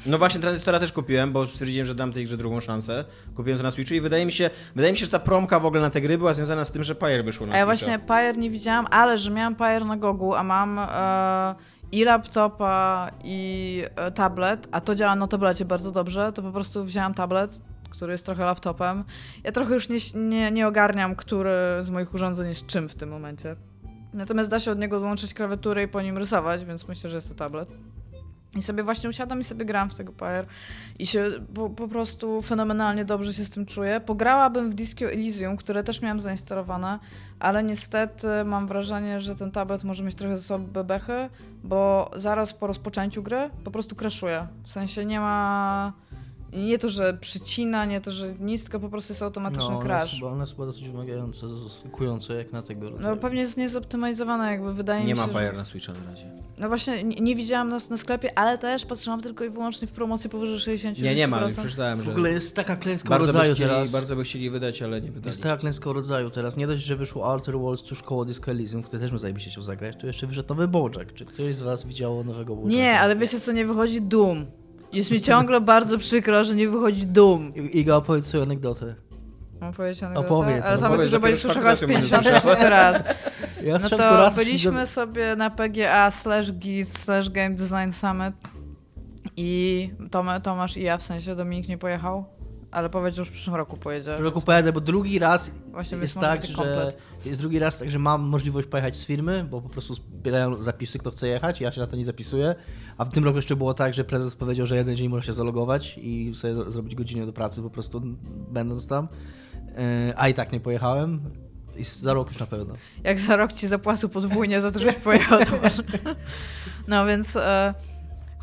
No właśnie, Transistora też kupiłem, bo stwierdziłem, że dam tej grze drugą szansę. Kupiłem to na Switchu i wydaje mi się, wydaje mi się, że ta promka w ogóle na te gry była związana z tym, że Pyre wyszło na A ja Switcha. właśnie Pyre nie widziałam, ale że miałam Pyre na Gogu, a mam e, i laptopa, i e, tablet, a to działa na tablecie bardzo dobrze, to po prostu wzięłam tablet, który jest trochę laptopem. Ja trochę już nie, nie, nie ogarniam, który z moich urządzeń jest czym w tym momencie. Natomiast da się od niego odłączyć klawiaturę i po nim rysować, więc myślę, że jest to tablet. I sobie właśnie usiadam i sobie gram w tego Pyre i się po, po prostu fenomenalnie dobrze się z tym czuję. Pograłabym w Disco Elysium, które też miałam zainstalowane, ale niestety mam wrażenie, że ten tablet może mieć trochę słabe bebechy, bo zaraz po rozpoczęciu gry po prostu crashuje. W sensie nie ma... Nie to, że przycina, nie to, że nic, tylko po prostu jest automatyczny No, ona jest, crash. chyba, ona jest chyba dosyć wymagająca, zaskakująca jak na tego No rodzaju. pewnie jest niezoptymalizowana, jakby wydaje Nie mi się, ma że... Pyre na Switcha na razie. No właśnie, nie, nie widziałam nas na sklepie, ale też patrzyłam tylko i wyłącznie w promocji powyżej 60 Nie, nie ma, już przeczytałem, W że ogóle jest taka klęska bardzo by, rodzaju chcieli, teraz. bardzo by chcieli wydać, ale nie wydali. Jest taka klęska rodzaju teraz. Nie dość, że wyszło Outer Worlds tuż koło Disco Elysium, w które też bym zajebiście chciał zagrać, to jeszcze wyszedł nowy Bojack. Czy ktoś z was widziało nowego Bojacka? Nie, ale wiecie co, nie wychodzi Doom. Jest mi ciągle bardzo przykro, że nie wychodzi Doom. I- Iga, opowiedz swoją anegdotę. Mam powiedzieć anegdotę? Opowiedz, Ale tam opowiedz, już dopiero będziesz słyszała raz z ją będę 56 raz. Ja No to raz, byliśmy sobie na PGA slash GIS slash Game Design Summit i Tom, Tomasz i ja, w sensie Dominik nie pojechał, ale powiedział, że w przyszłym roku pojedzie. W roku pojadę, bo drugi raz Właśnie, jest tak, że komplet. jest drugi raz tak, że mam możliwość pojechać z firmy, bo po prostu zbierają zapisy, kto chce jechać, ja się na to nie zapisuję. A w tym roku jeszcze było tak, że prezes powiedział, że jeden dzień może się zalogować i sobie zrobić godzinę do pracy po prostu będąc tam. Yy, A i tak nie pojechałem. I za rok już na pewno. Jak za rok ci zapłacą podwójnie za to, żebyś pojechał, to. No więc e,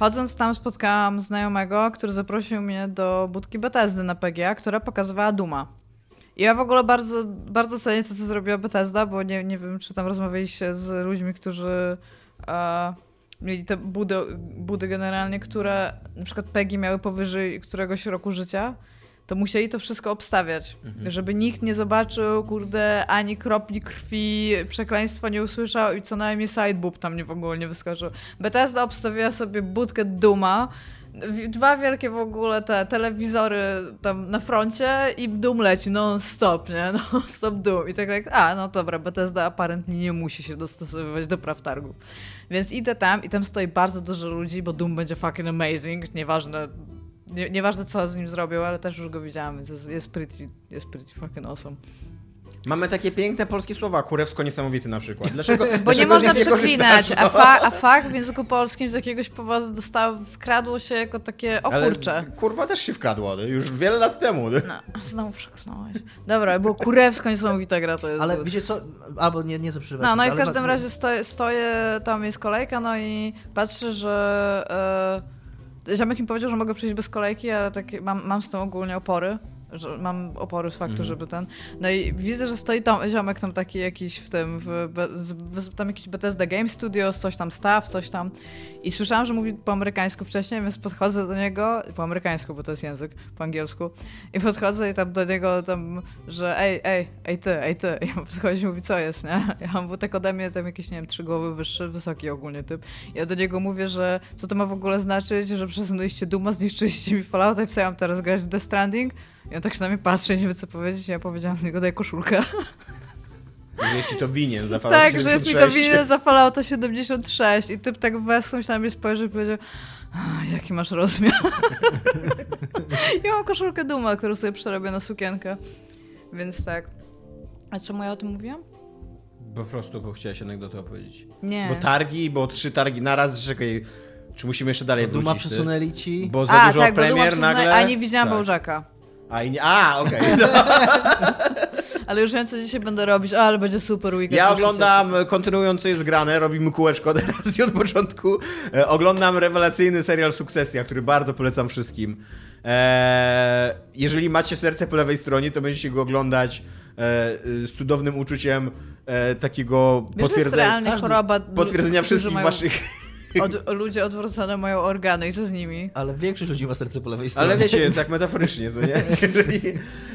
chodząc tam spotkałam znajomego, który zaprosił mnie do budki Bethesdy na PGA, która pokazywała Duma. I ja w ogóle bardzo, bardzo cenię to, co zrobiła Bethesda, bo nie, nie wiem, czy tam rozmawialiście z ludźmi, którzy e, mieli te budy, budy generalnie, które na przykład PEGI miały powyżej któregoś roku życia, to musieli to wszystko obstawiać, żeby nikt nie zobaczył, kurde, ani kropli krwi, przekleństwa nie usłyszał i co najmniej sideboob tam nie w ogóle nie wyskoczył. Bethesda obstawiła sobie budkę Duma, dwa wielkie w ogóle te telewizory tam na froncie i Doom leci non-stop, nie? Non-stop Doom. I tak jak, a no dobra, Bethesda apparentnie nie musi się dostosowywać do praw targów. Więc idę tam i tam stoi bardzo dużo ludzi, bo Doom będzie fucking amazing, nieważne nie, nieważne co z nim zrobił, ale też już go widziałem, więc jest, jest pretty, jest pretty fucking awesome. Mamy takie piękne polskie słowa, kurewsko niesamowity na przykład. Dlaczego, Bo nie dlaczego można z nich przeklinać, a, fa, a fakt w języku polskim z jakiegoś powodu dostało, wkradło się jako takie, o Ale kurcze. kurwa też się wkradło, już wiele lat temu. No, znowu przeklnąłeś. Dobra, było kurewsko niesamowita gra to jest. Ale good. wiecie co, albo nie, nie chcę przerywać. No, no i w każdym ma- razie stoję, stoję, tam jest kolejka, no i patrzę, że e, ziomek mi powiedział, że mogę przyjść bez kolejki, ale takie, mam, mam z tym ogólnie opory. Że mam opory z faktu, Mhm. żeby ten. No i widzę, że stoi tam ziomek tam taki jakiś w tym, w, w, tam jakiś Bethesda Game Studios, coś tam staw, coś tam. I słyszałam, że mówi po amerykańsku wcześniej, więc podchodzę do niego, po amerykańsku, bo to jest język, po angielsku. I podchodzę i tam do niego tam, że ej, ej, ej ty, ej ty. I on podchodzi i mówi, co jest, nie? Ja był tak ode mnie, tam jakiś, nie wiem, trzy głowy wyższy, wysoki ogólnie typ. Ja do niego mówię, że co to ma w ogóle znaczyć, że przesunęliście Duma, zniszczyliście mi Fallouta i co ja mam teraz grać w The Stranding? I on tak się na mnie patrzy i nie wie co powiedzieć. Ja powiedziałam z niego, daj koszulkę. Jeśli to winien za Fallout tak, że jest mi to 76. winien za Fallouta 76. I typ tak westchnął się na mnie spojrzał i powiedział, "A, jaki masz rozmiar? ja mam koszulkę Duma, którą sobie przerobię na sukienkę. Więc tak. A czemu ja o tym mówiłam? Po prostu, bo chciałeś anegdotę opowiedzieć. Nie. Bo targi, bo trzy targi naraz, czekaj, czy musimy jeszcze dalej Duma wrócić? ty? przesunęli ci. Bo za A, dużo tak, bo Duma premier nagle... A nie widziałam tak. Bołżaka. A, i nie... A okej. No. Ale już wiem, co dzisiaj będę robić. A, ale będzie super weekend. Ja oglądam, kontynuując co jest grane, robimy kółeczko teraz i od początku. E, oglądam rewelacyjny serial Sukcesja, który bardzo polecam wszystkim. E, jeżeli macie serce po lewej stronie, to będziecie go oglądać e, z cudownym uczuciem e, takiego Wiesz, potwierdzenia, choroba. potwierdzenia wszystkich mają... waszych... Od, ludzie odwrócone mają organy i co z nimi? Ale większość ludzi ma serce po lewej stronie. Ale wiecie, więc- tak metaforycznie, co nie?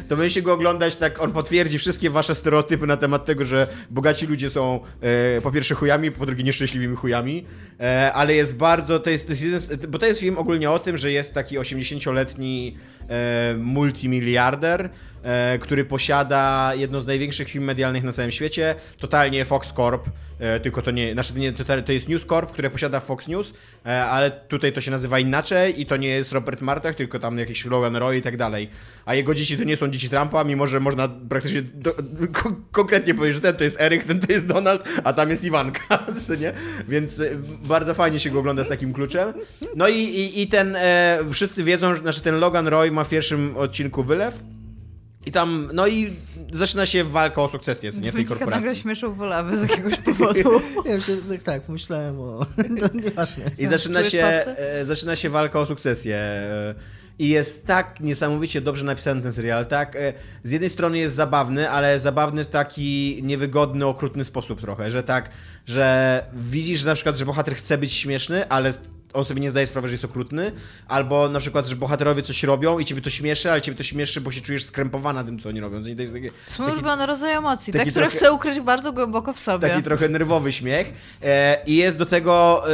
To będziecie go oglądać, tak on potwierdzi wszystkie wasze stereotypy na temat tego, że bogaci ludzie są e, po pierwsze chujami, po drugie nieszczęśliwymi chujami, e, ale jest bardzo, to jest, to jest jeden, z- bo to jest film ogólnie o tym, że jest taki 80-letni e, multimiliarder, który posiada jedno z największych firm medialnych na całym świecie, totalnie Fox Corp, e, tylko to nie, znaczy nie, to, jest News Corp, które posiada Fox News, e, ale tutaj to się nazywa inaczej i to nie jest Robert Martek, tylko tam jakiś Logan Roy i tak dalej. A jego dzieci to nie są dzieci Trumpa, mimo że można praktycznie do, ko, konkretnie powiedzieć, że ten to jest Eryk, ten to jest Donald, a tam jest Iwanka, nie? Więc e, bardzo fajnie się go ogląda z takim kluczem. No i, i, i ten, e, wszyscy wiedzą, że znaczy ten Logan Roy ma w pierwszym odcinku wylew, i tam, no i zaczyna się walka o sukcesję co nie, w tej Dwójka nagle korporacji. śmieszą wylewy z jakiegoś powodu. Ja już, tak, tak, pomyślałem o... Nieważne. I zaczyna Czujesz się, e, zaczyna się walka o sukcesję. e, I jest tak niesamowicie dobrze napisany ten serial. Tak, e, z jednej strony jest zabawny, ale zabawny w taki niewygodny, okrutny sposób trochę, że tak, że widzisz na przykład, że bohater chce być śmieszny, ale on sobie nie zdaje sprawy, że jest okrutny, albo na przykład, że bohaterowie coś robią i ciebie to śmieszy, ale ciebie to śmieszy, bo się czujesz skrępowana tym, co oni robią. To jest takie, To mój ulubiony rodzaj emocji, te, które trochę- chcę ukryć bardzo głęboko w sobie. Taki trochę nerwowy śmiech. E, I jest do tego e,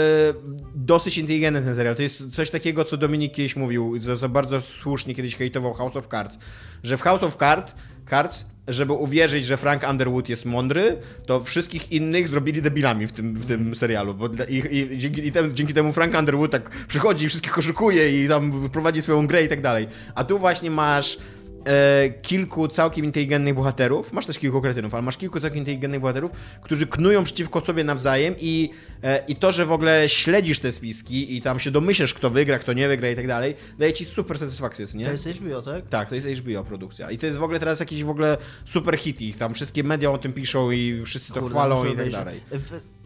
dosyć inteligentny ten serial. To jest coś takiego, co Dominik kiedyś mówił, za, za bardzo słusznie kiedyś hejtował House of Cards, że w House of Card, Cards, żeby uwierzyć, że Frank Underwood jest mądry, to wszystkich innych zrobili debilami w tym, w tym serialu. Bo i, i, dzięki, i tem, dzięki temu Frank Underwood tak przychodzi i wszystkich oszukuje i tam prowadzi swoją grę i tak dalej. A tu właśnie masz kilku całkiem inteligentnych bohaterów, masz też kilku kretynów, ale masz kilku całkiem inteligentnych bohaterów, którzy knują przeciwko sobie nawzajem i, e, i to, że w ogóle śledzisz te spiski i tam się domyślasz, kto wygra, kto nie wygra i tak dalej, daje ci super satysfakcję, nie? To jest HBO, tak? Tak, to jest HBO produkcja. I to jest w ogóle teraz jakiś w ogóle super hit ich. Tam wszystkie media o tym piszą i wszyscy to Kurde, chwalą muszę i tak obejrzeć. dalej. W-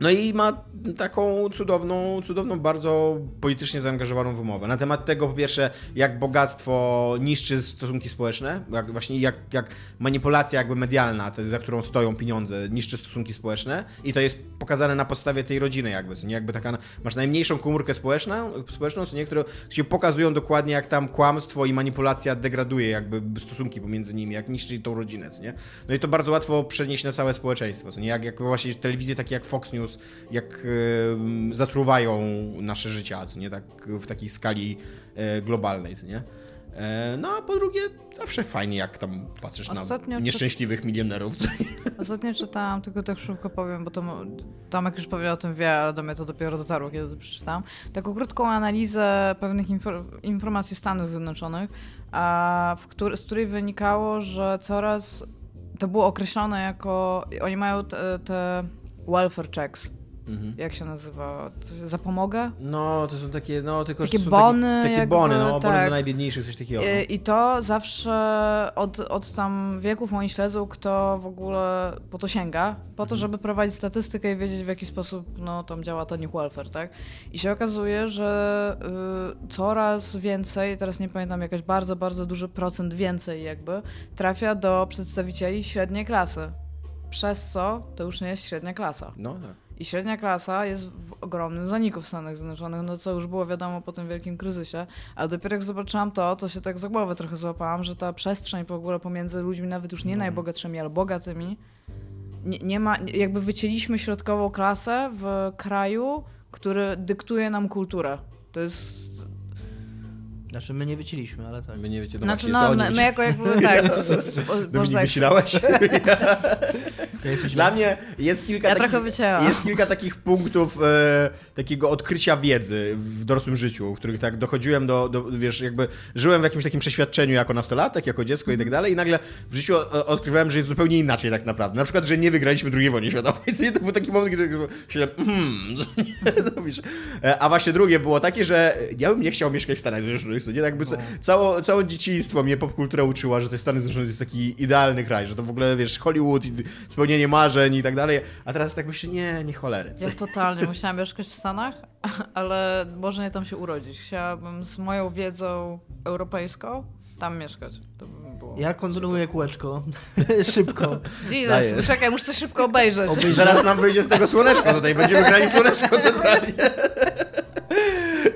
No i ma taką cudowną, cudowną, bardzo politycznie zaangażowaną wymowę. Na temat tego, po pierwsze, jak bogactwo niszczy stosunki społeczne, jak właśnie jak, jak manipulacja jakby medialna, te, za którą stoją pieniądze, niszczy stosunki społeczne i to jest pokazane na podstawie tej rodziny jakby, co nie? Jakby taka, masz najmniejszą komórkę społeczną, społeczną co nie? które się pokazują dokładnie, jak tam kłamstwo i manipulacja degraduje jakby stosunki pomiędzy nimi, jak niszczy tą rodzinę, co nie? No i to bardzo łatwo przenieść na całe społeczeństwo, co nie? Jak, jak właśnie telewizje takie jak Fox News, jak e, zatruwają nasze życia, co nie? Tak w takiej skali e, globalnej, co nie? E, No a po drugie, zawsze fajnie, jak tam patrzysz Ostatnio na czy- nieszczęśliwych milionerów. co nie? Ostatnio czytałam, tylko tak szybko powiem, bo to Tomek już pewnie o tym wie, ale do mnie to dopiero dotarło, kiedy to przeczytałam. Taką krótką analizę pewnych infor- informacji w Stanach Zjednoczonych, a w któr- z której wynikało, że coraz to było określone jako. Oni mają te, te welfare checks. Mhm. Jak się nazywa? Zapomogę? No, to są takie, no tylko Takie są bony Takie, takie jakby, bony, no, bony tak. dla najbiedniejszych, coś takiego. no. I, I to zawsze od, od tam wieków oni śledzą, kto w ogóle po to sięga, po to, żeby prowadzić statystykę i wiedzieć, w jaki sposób no, tam działa ten ich welfare, tak? I się okazuje, że y, coraz więcej, teraz nie pamiętam, jakaś bardzo, bardzo duży procent więcej jakby, trafia do przedstawicieli średniej klasy. Przez co to już nie jest średnia klasa. No, tak. I średnia klasa jest w ogromnym zaniku w Stanach Zjednoczonych, no co już było wiadomo po tym wielkim kryzysie, ale dopiero jak zobaczyłam to, to się tak za głowę trochę złapałam, że ta przestrzeń w ogóle pomiędzy ludźmi, nawet już nie najbogatszymi, ale bogatymi, nie, nie ma, jakby wycięliśmy środkową klasę w kraju, który dyktuje nam kulturę. To jest... Znaczy my nie wycięliśmy, ale tak. Wy nie wiecie, no Znaczy, właśnie, to no, my, my jako jakby, tak, Dominik, jesteś Dla mnie jest kilka Ja takich, jest kilka takich punktów e, takiego odkrycia wiedzy w dorosłym życiu, których tak dochodziłem do, do, wiesz, jakby żyłem w jakimś takim przeświadczeniu jako nastolatek, jako dziecko i tak dalej i nagle w życiu o- odkrywałem, że jest zupełnie inaczej tak naprawdę. Na przykład, że nie wygraliśmy II wojny światowej, to był taki moment, kiedy się hmm, no, wiesz. E, A właśnie drugie było takie, że ja bym nie chciał mieszkać w Stanach Zjednoczonych, co nie, tak jakby No. ca- cało, całe dzieciństwo mnie popkultura uczyła, że te Stany Zjednoczone to jest taki idealny kraj, że to w ogóle, wiesz, Hollywood, i spełnienie marzeń i tak dalej, a teraz tak myślę, nie, nie cholery. co Ja totalnie musiałam mieszkać w Stanach, ale może nie tam się urodzić. Chciałabym z moją wiedzą europejską tam mieszkać. To by było. Ja kontynuuję kółeczko. Szybko. Jesus, czekaj, muszę to szybko obejrzeć. Zaraz nam wyjdzie z tego słoneczko tutaj, będziemy grali słoneczko centralnie.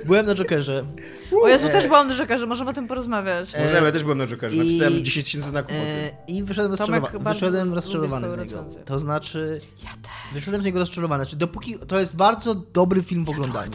Byłem na Jokerze. O Jezu, też byłam do że możemy o tym porozmawiać. Możemy, ja też byłem na Jokerze, i- napisałem 10 tysięcy znaków. E, I wyszedłem, rozczarowa- wyszedłem rozczarowany z niego. To znaczy, Ja też. wyszedłem z niego rozczarowany. Znaczy, dopóki to jest bardzo dobry film w oglądaniu.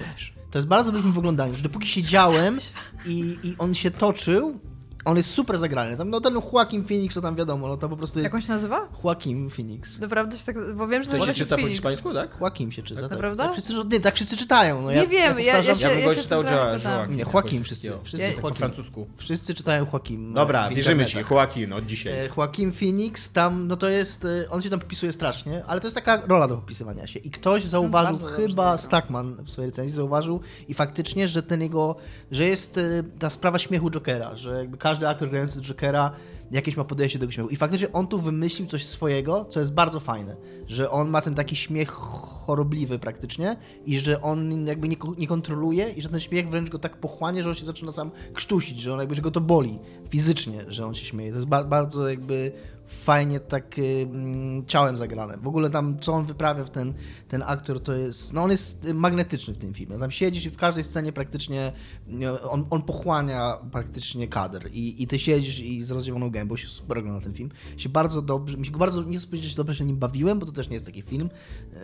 To jest bardzo dobry film w oglądaniu. że Dopóki siedziałem i, i on się toczył, on jest super zagrany. Tam, no ten Joaquin Phoenix, to tam wiadomo, no to po prostu jest Jak on się nazywa? Joaquin Phoenix. Naprawdę się tak, bo wiem, że To się czyta po Phoenix. hiszpańsku, tak? Joaquin się czyta. Tak, Naprawdę? Tak wszyscy, nie, tak wszyscy czytają. No, ja, Nie wiem, ja- ja powtarzam- się- Ja bym go czytał. Joaquin. Nie, Joaquin wszyscy. Wszyscy Po Joaquin. francusku. Wszyscy czytają Joaquin. Dobra, w wierzymy ci. Joaquin od dzisiaj. E, Joaquin Phoenix, tam, no to jest, e, on się tam popisuje strasznie, ale to jest taka rola do popisywania się. I ktoś zauważył, bardzo dobrze chyba. Stackman w swojej recenzji zauważył i faktycznie, że ten jego, że jest e, ta sprawa śmiechu Jokera, że jakby każdy aktor grający Jokera jakieś ma podejście do śmiechu. I faktycznie on tu wymyślił coś swojego, co jest bardzo fajne, że on ma ten taki śmiech chorobliwy praktycznie i że on jakby nie, nie kontroluje i że ten śmiech wręcz go tak pochłania, że on się zaczyna sam krztusić, że on jakby, że go to boli fizycznie, że on się śmieje. To jest ba- bardzo jakby fajnie tak y, mm, ciałem zagrane. W ogóle tam, co on wyprawia w ten, ten aktor, to jest, no on jest magnetyczny w tym filmie. Tam siedzisz i w każdej scenie praktycznie nie, on, on pochłania praktycznie kadr i, i ty siedzisz i z rozdzieloną gębą się super ogląda ten film. Się bardzo dobrze, mi się bardzo, nie chcę powiedzieć, dobrze się nim bawiłem, bo to też nie jest taki film,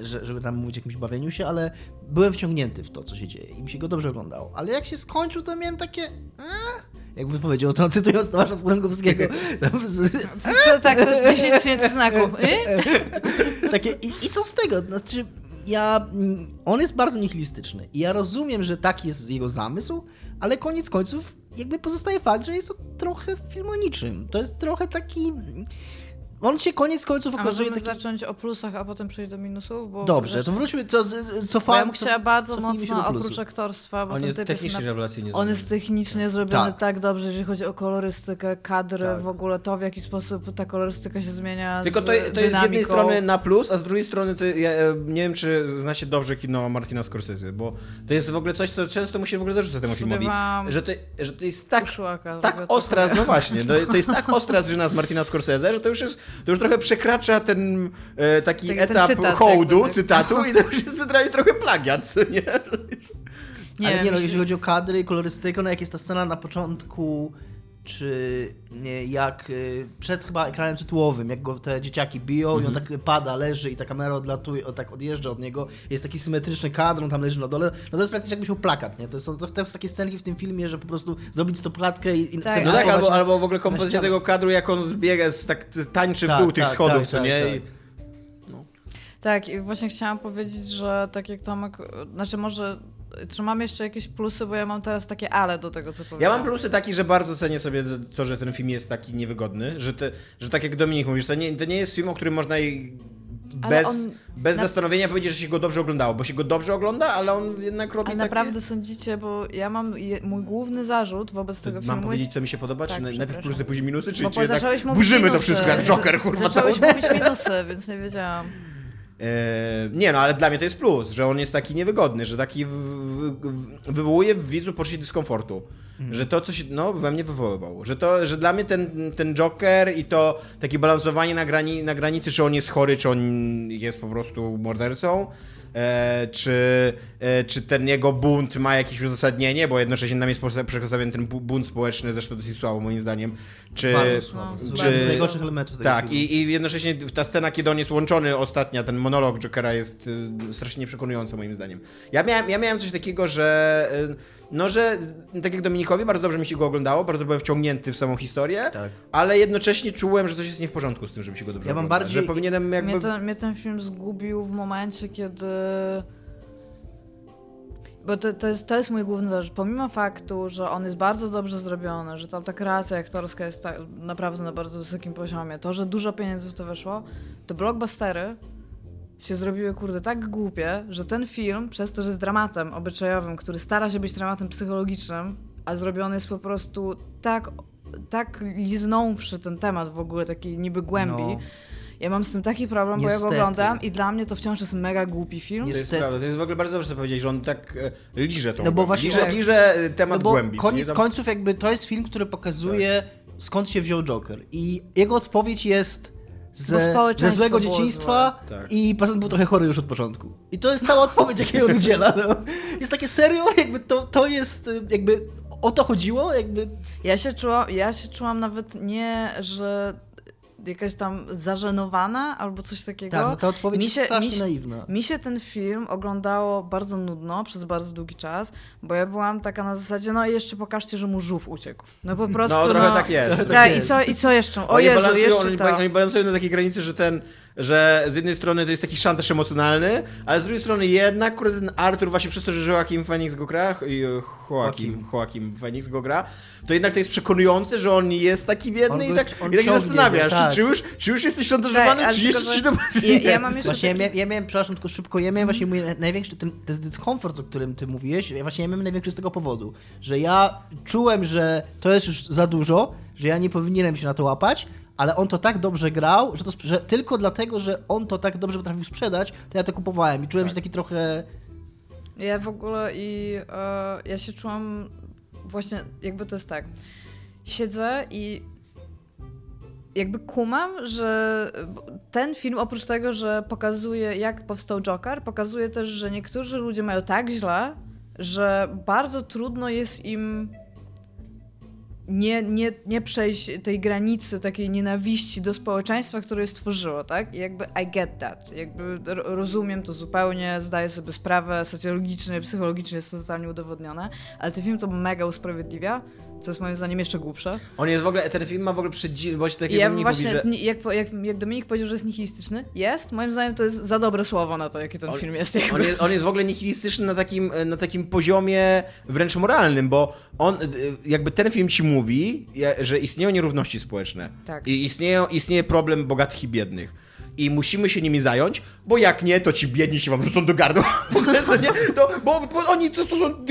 że, żeby tam mówić o jakimś bawieniu się, ale byłem wciągnięty w to, co się dzieje i mi się go dobrze oglądało. Ale jak się skończył, to miałem takie... A? Jakby powiedział, to cytując Tomasza Strągowskiego. Tam z- Co, tak, to jest 10 tysięcy znaków. Y? Takie, i, I co z tego? Znaczy, ja. mm, On jest bardzo nihilistyczny. I ja rozumiem, że taki jest jego zamysł, ale koniec końców, jakby pozostaje fakt, że jest to trochę film o niczym. To jest trochę taki. On się koniec końców A okazuje możemy taki. zacząć o plusach, a potem przejść do minusów? Bo Dobrze, to wróćmy, co, co bo ja bym chciała bardzo mocno, oprócz aktorstwa, bo On jest technicznie na... rewelacyjnie On jest technicznie zrobiony Tak. tak. dobrze, jeżeli chodzi o kolorystykę, kadry, Tak. w ogóle to, w jaki sposób ta kolorystyka się zmienia Tylko to, to jest z jednej strony na plus, a z drugiej strony to ja e, nie wiem, czy znacie dobrze kino Martina Scorsese, bo to jest w ogóle coś, co często mu się w ogóle zarzuca temu filmowi, że to, że to jest tak, Uszłaka, tak ostra, no właśnie, to, to jest tak ostra zżyna z Martina Scorsese, że to już jest, to już trochę przekracza ten e, taki Ten- ten etap cytat hołdu, cytatu i to już jest centralnie trochę plagiat, co nie? Nie ale nie no, jeśli- jeśli chodzi o kadry i kolorystykę, no jak jest ta scena na początku czy nie, jak y, przed chyba ekranem tytułowym, jak go te dzieciaki biją i on tak pada, leży i ta kamera odlatuje, tak odjeżdża od niego, jest taki symetryczny kadr, on tam leży na dole, no to jest praktycznie jakbyś miał plakat, nie? To są to, to są takie scenki w tym filmie, że po prostu zrobić stopklatkę i, i Tak. No tak, albo, albo w ogóle kompozycja tego kadru, jak on zbiega, z, tak tańczy w Tak, dół tych tak, schodów, tak, co tak, nie? tak. I- Tak, i właśnie chciałam powiedzieć, że tak jak Tomek, znaczy może, czy mam jeszcze jakieś plusy, bo ja mam teraz takie ale do tego, co Ja powiedziałem. mam plusy taki, że bardzo cenię sobie to, że ten film jest taki niewygodny, że, te, że tak jak Dominik mówisz, to nie, to nie jest film, o którym można i bez, on bez na- zastanowienia powiedzieć, że się go dobrze oglądało, bo się go dobrze ogląda, ale on jednak robi Ale takie... naprawdę sądzicie, bo ja mam, je- mój główny zarzut wobec tego Mam filmu powiedzieć, jest... co mi się podoba, Tak, czy na- najpierw plusy, później minusy, czy, Bo czy jednak burzymy to minusy. wszystko jak Joker, kurwa, Zacząłeś cały... mówić minusy, więc nie wiedziałam. E, nie no, ale dla mnie to jest plus, że on jest taki niewygodny, że taki w, w, wywołuje w widzu poczucie dyskomfortu. Że to coś, no, we mnie wywoływał. Że to, że dla mnie ten, ten Joker i to takie balansowanie na, grani, na granicy, czy on jest chory, czy on jest po prostu mordercą, e, czy, e, czy ten jego bunt ma jakieś uzasadnienie, bo jednocześnie nam jest przedstawiony ten bu- bunt społeczny, zresztą dosyć słabo moim zdaniem. Czy, jest czy, jeden z najgorszych elementów tego tak, filmu. i, i jednocześnie ta scena, kiedy on jest łączony ostatnia, ten monolog Jokera jest y, strasznie nieprzekonujący moim zdaniem. Ja miałem, ja miałem coś takiego, że y, no, że y, tak jak Dominikowi, bardzo dobrze mi się go oglądało, bardzo byłem wciągnięty w samą historię, Tak. ale jednocześnie czułem, że coś jest nie w porządku z tym, żeby się go dobrze Ja mam bardziej- że powinienem jakby... Mnie ten, mnie ten film zgubił w momencie, kiedy... Bo to, to, jest, to jest mój główny zarzut. Pomimo faktu, że on jest bardzo dobrze zrobiony, że tam ta kreacja aktorska jest ta, naprawdę na bardzo wysokim poziomie, to, że dużo pieniędzy w to weszło, to blockbustery się zrobiły, kurde, tak głupie, że ten film, przez to, że jest dramatem obyczajowym, który stara się być dramatem psychologicznym, a zrobiony jest po prostu tak, tak liznąwszy ten temat w ogóle, takiej niby głębi, No. Ja mam z tym taki problem, bo ja Niestety. go oglądam i dla mnie to wciąż jest mega głupi film. To jest Niestety. prawda, to jest w ogóle bardzo dobrze to powiedzieć, że on tak e, liże tą No bo właśnie- liże, Tak. liże e, temat No bo głębi. koniec Tam- końców jakby to jest film, który pokazuje skąd się wziął Joker. I jego odpowiedź jest ze, ze złego dzieciństwa złe. Tak. i pacjent był trochę chory już od początku. I to jest cała odpowiedź, jakiej on udziela. No. Jest takie serio, jakby to, to jest y, jakby o to chodziło, jakby Ja się czułam, ja się czułam nawet nie, że jakaś tam zażenowana albo coś takiego. tak, no ta odpowiedź Mi jest się- strasznie mi naiwna. Mi się ten film oglądało bardzo nudno przez bardzo długi czas, bo ja byłam taka na zasadzie, no i jeszcze pokażcie, że mu żółw uciekł. No po prostu, No trochę tak jest. Tak, i, jest. co, i co jeszcze? O Oni Jezu, balansują, jeszcze oni, to. oni balansują na takiej granicy, że ten, że z jednej strony to jest taki szantaż emocjonalny, ale z drugiej strony jednak, kurde, ten Arthur właśnie przez to, że Joaquin Phoenix go gra, i Joaquin, Joaquin Phoenix go gra, to jednak to jest przekonujące, że on jest taki biedny On i tak, i tak się zastanawiasz, tak. czy, czy, już, czy już jesteś szantażowany, Tak, czy jeszcze ci to Ja- ja mam jeszcze Właśnie ja taki- miałem, ja miałem, przepraszam, tylko szybko, ja miałem właśnie mój na- największy ten, ten dyskomfort, o którym ty mówiłeś, ja właśnie ja miałem największy z tego powodu, że ja czułem, że to jest już za dużo, że ja nie powinienem się na to łapać, ale on to tak dobrze grał, że, to, że tylko dlatego, że on to tak dobrze potrafił sprzedać, to ja to kupowałem i czułem się taki trochę... Ja w ogóle i e, ja się czułam właśnie, jakby to jest tak. Siedzę i jakby kumam, że ten film oprócz tego, że pokazuje jak powstał Joker, pokazuje też, że niektórzy ludzie mają tak źle, że bardzo trudno jest im nie, nie, nie przejść tej granicy takiej nienawiści do społeczeństwa, które je stworzyło, tak? I jakby I get that. Jakby ro- rozumiem to zupełnie, zdaję sobie sprawę socjologicznie, psychologicznie jest to totalnie udowodnione, ale ten film to mega usprawiedliwia, co jest moim zdaniem jeszcze głupsze. On jest w ogóle, ten film ma w ogóle przedzi... właśnie tak jak ja Dominik właśnie, mówi, że... jak, jak, jak Dominik powiedział, że jest nihilistyczny, jest, moim zdaniem to jest za dobre słowo na to, jaki ten On- film jest. On jest, on jest w ogóle nihilistyczny na takim, na takim poziomie wręcz moralnym, bo on, y, jakby ten film ci mówi, że istnieją nierówności społeczne. Tak. I istnieją, istnieje problem bogatych i biednych. I musimy się nimi zająć, bo jak nie, to ci biedni się wam rzucą do gardła. To, bo, bo oni to, to są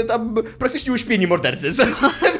y, tam, praktycznie uśpieni mordercy.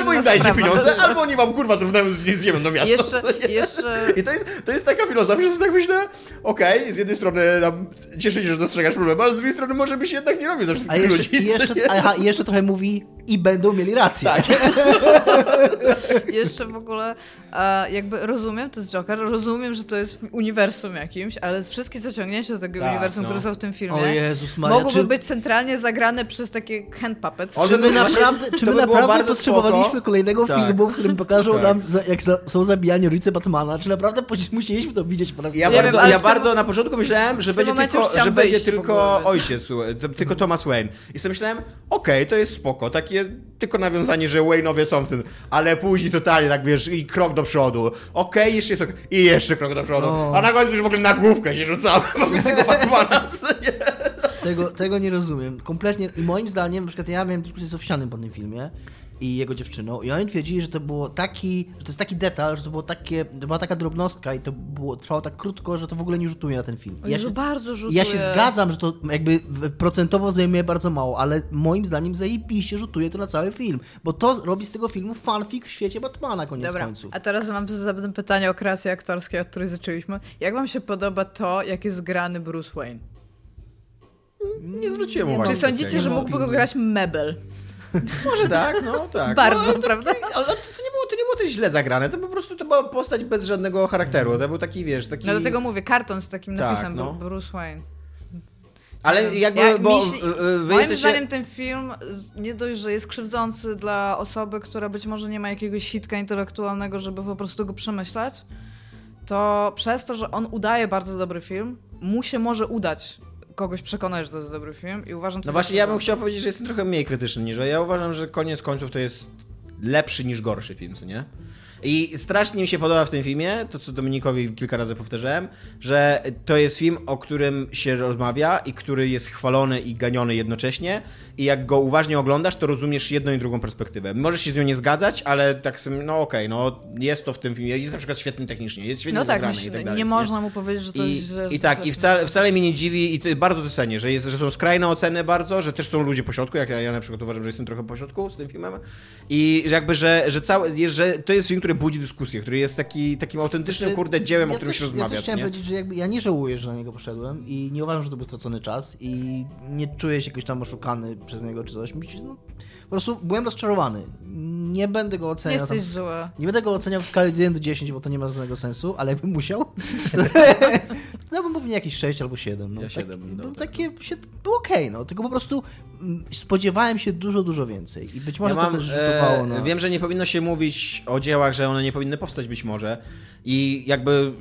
albo im dajcie sprawa. pieniądze, albo oni wam kurwa zrównają z, z ziemią do miasta. Jeszcze, jeszcze, I to jest, to jest taka filozofia, że tak myślę, okej, z jednej strony tam, cieszę się, że dostrzegasz problem, ale z drugiej strony może byś jednak nie robił za A wszystkich jeszcze, ludzi. i jeszcze, aha, i jeszcze trochę mówi i będą mieli rację. Tak. Jeszcze w ogóle e, jakby rozumiem, to jest Joker, rozumiem, że to jest uniwersum jakimś, ale z wszystkie zaciągnięcia do tego Tak, uniwersum, no. które są w tym filmie, O Jezus Maria, mogłyby czy- być centralnie zagrane przez takie hand puppets. Czy by my naprawdę, czy my by było naprawdę bardzo potrzebowaliśmy czekaliśmy kolejnego Tak. filmu, w którym pokażą Tak. nam, jak są zabijani rodzice Batmana. Czy naprawdę musieliśmy to widzieć po raz Ja, bardzo, wiem, ja bardzo na początku myślałem, że będzie tylko, że będzie tylko ojciec, tylko Thomas Wayne. I sobie myślałem, okej, to jest spoko, takie tylko nawiązanie, że Wayne'owie są w tym, ale później totalnie tak, wiesz, i krok do przodu. Okej, jeszcze jest okej, i jeszcze krok do przodu. No. A na końcu już w ogóle na główkę się rzucamy, wobec tego Batmana. nie? Tego, tego nie rozumiem. Kompletnie. I moim zdaniem, na przykład ja miałem dyskusję z Owsianym po tym filmie i jego dziewczyną i oni twierdzili, że to było taki, że to jest taki detal, że to było takie, to była taka drobnostka i to było, trwało tak krótko, że to w ogóle nie rzutuje na ten film. Ja Jezu, się, bardzo rzutuje. ja się zgadzam, że to jakby procentowo zajmuje bardzo mało, ale moim zdaniem zajebiście rzutuje to na cały film, bo to robi z tego filmu fanfic w świecie Batmana koniec Dobra, końców. a teraz mam zapytam pytanie o kreację aktorskie, od której zaczęliśmy. Jak wam się podoba to, jak jest grany Bruce Wayne? Nie zwróciłem uwagi. Czy sądzicie, że mógłby go grać Mebel? Może tak, no tak. Bardzo, no, prawda? Ale to nie, było, to nie było też źle zagrane, to po prostu to była postać bez żadnego charakteru, to był taki, wiesz, taki... No dlatego mówię, karton z takim Tak, napisem no. Bruce Wayne. Ale jakby, Jak bo y, y, wy Moim jesteście... zdaniem ten film nie dość, że jest krzywdzący dla osoby, która być może nie ma jakiegoś sitka intelektualnego, żeby po prostu go przemyśleć, to przez to, że on udaje bardzo dobry film, mu się może udać kogoś przekonać, że to jest dobry film i uważam to No właśnie, ja bym chciał powiedzieć, że jestem trochę mniej krytyczny niż ja uważam, że koniec końców to jest lepszy niż gorszy film, co nie? I strasznie mi się podoba w tym filmie, to co Dominikowi kilka razy powtarzałem, że to jest film, o którym się rozmawia i który jest chwalony i ganiony jednocześnie i jak go uważnie oglądasz, to rozumiesz jedną i drugą perspektywę. Możesz się z nią nie zgadzać, ale tak sobie, no okej, no jest to w tym filmie, jest na przykład świetny technicznie, jest świetnie No tak, zagrany i tak dalej. nie można mu powiedzieć, że to I, jest. I tak, i wcale, wcale mnie nie dziwi, i bardzo to cenię, że, jest, że są skrajne oceny bardzo, że też są ludzie po środku, jak ja, ja na przykład uważam, że jestem trochę po środku z tym filmem. I że jakby, że, że, cały, że to jest film, który budzi dyskusję, który jest taki, takim autentycznym, Znaczy, kurde, dziełem, ja o którym też, się rozmawia. Ja też chciałem nie? powiedzieć, że jakby ja nie żałuję, że na niego poszedłem i nie uważam, że to był stracony czas i nie czuję się jakoś tam oszukany przez niego czy coś. No, po prostu byłem rozczarowany. Nie będę go oceniał. tam jesteś zły. nie będę go oceniał w skali od 1 do 10, bo to nie ma żadnego sensu, ale jakbym musiał. no bym pewnie jakieś 6 albo 7. No, Ja tak, siedem, no, no, takie się, było okej, no, tylko po prostu mm, spodziewałem się dużo, dużo więcej i być może Ja mam, to też rzutowało e, na... Wiem, że nie powinno się mówić o dziełach, że one nie powinny powstać być może. I jakby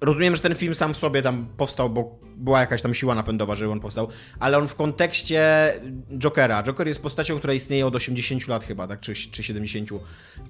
rozumiem, że ten film sam w sobie tam powstał, bo była jakaś tam siła napędowa, żeby on powstał, ale on w kontekście Jokera, Joker jest postacią, która istnieje od 80 lat chyba, tak, czy, czy 70,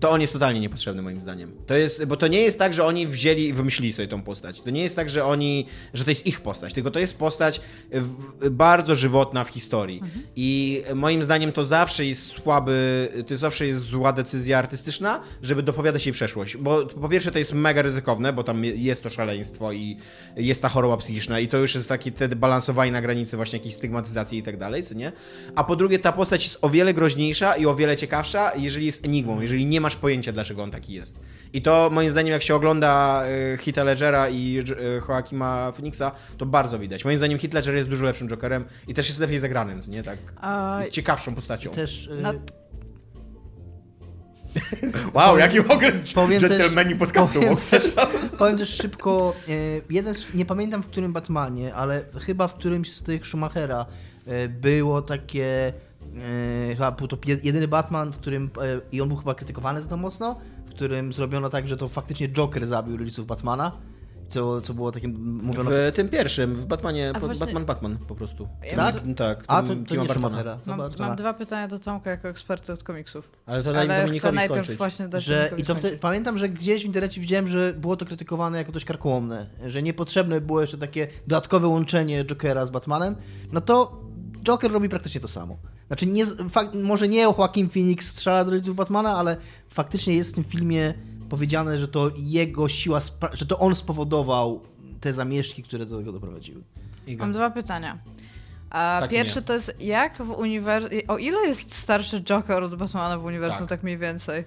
to on jest totalnie niepotrzebny moim zdaniem. To jest, bo to nie jest tak, że oni wzięli i wymyślili sobie tą postać. To nie jest tak, że oni, że to jest ich postać, tylko to jest postać w, bardzo żywotna w historii. I moim zdaniem to zawsze jest słaby, to zawsze jest zła decyzja artystyczna, żeby dopowiadać jej przeszłość. Bo po pierwsze to jest mega ryzykowne, bo tam jest to szaleństwo i jest ta choroba psychiczna i to już jest takie te balansowanie na granicy właśnie jakiejś stygmatyzacji i tak dalej, co nie? A po drugie ta postać jest o wiele groźniejsza i o wiele ciekawsza, jeżeli jest enigmą, jeżeli nie masz pojęcia, dlaczego on taki jest. I to moim zdaniem, jak się ogląda e, Heath'a Ledgera i e, Joaquima Phoenixa, to bardzo widać. Moim zdaniem Heath Ledger jest dużo lepszym Jokerem i też jest lepiej zagranym, nie? Tak. Jest ciekawszą postacią. Też, y, Wow, jaki w ogóle powiem też- dżentelmeni podcastu. powiem Powiem też szybko, e, jeden z, nie pamiętam w którym Batmanie, ale chyba w którymś z tych Schumachera e, było takie, e, chyba był to je- jedyny Batman, w którym, i on był chyba krytykowany za to mocno, w którym zrobiono tak, że to faktycznie Joker zabił rodziców Batmana, co, co było takim, mówiono... W tym pierwszym, w Batmanie, po- właśnie- Batman, Batman po prostu. Ja Tak? mam, Tak, A, to, to nie. Schumachera. mam, mam dwa pytania do Tomka jako eksperty od komiksów. Ale to Ale chcę najpierw skończyć. właśnie dać że i to wtedy, pamiętam, że gdzieś w internecie widziałem, że było to krytykowane jako dość karkołomne, że niepotrzebne było jeszcze takie dodatkowe łączenie Jokera z Batmanem, no to Joker robi praktycznie to samo. Znaczy, nie, z- fak, może nie Joaquin Phoenix strzela do rodziców Batmana, ale faktycznie jest w tym filmie powiedziane, że to jego siła, że to on spowodował te zamieszki, które do tego doprowadziły. Iga. Mam dwa pytania. A Tak, pierwsze nie. to jest, jak w uniwersum... O ile jest starszy Joker od Batmana w uniwersum, Tak. tak, mniej więcej?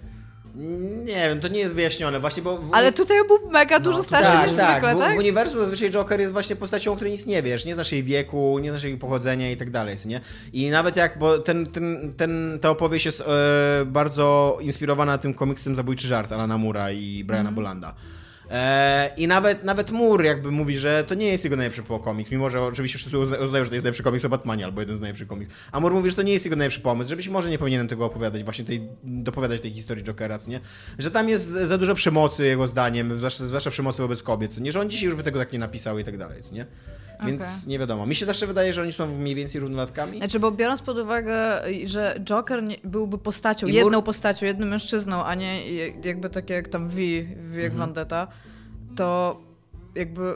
Nie wiem, to nie jest wyjaśnione. Właśnie, bo w, Ale tutaj był mega dużo to starszy tak, niż tak. zwykle, w, tak? w uniwersum zazwyczaj Joker jest właśnie postacią, o której nic nie wiesz. Nie znasz jej wieku, nie znasz jej pochodzenia i tak dalej, nie? I nawet jak, bo ten, ten, ten, ta opowieść jest e, bardzo inspirowana tym komiksem Zabójczy Żart Alana Mura i Briana Mhm. Bolanda. E, I nawet, nawet Mur jakby mówi, że to nie jest jego najlepszy komiks, mimo że oczywiście wszyscy uzna- uznają, że to jest najlepszy komiks o Batmanie, albo jeden z najlepszych komiks. A Mur mówi, że to nie jest jego najlepszy pomysł, że być może nie powinienem tego opowiadać, właśnie tej, dopowiadać tej historii Jokera, co nie? Że tam jest za dużo przemocy, jego zdaniem, zwłaszcza, zwłaszcza przemocy wobec kobiet, co nie? Że on dzisiaj już by tego tak nie napisał i tak dalej, co nie? Więc Okej. nie wiadomo. Mi się zawsze wydaje, że oni są mniej więcej równolatkami. Znaczy, bo biorąc pod uwagę, że Joker byłby postacią, I jedną Mur- postacią, jednym mężczyzną, a nie jakby tak jak tam V, v jak Mhm. To jakby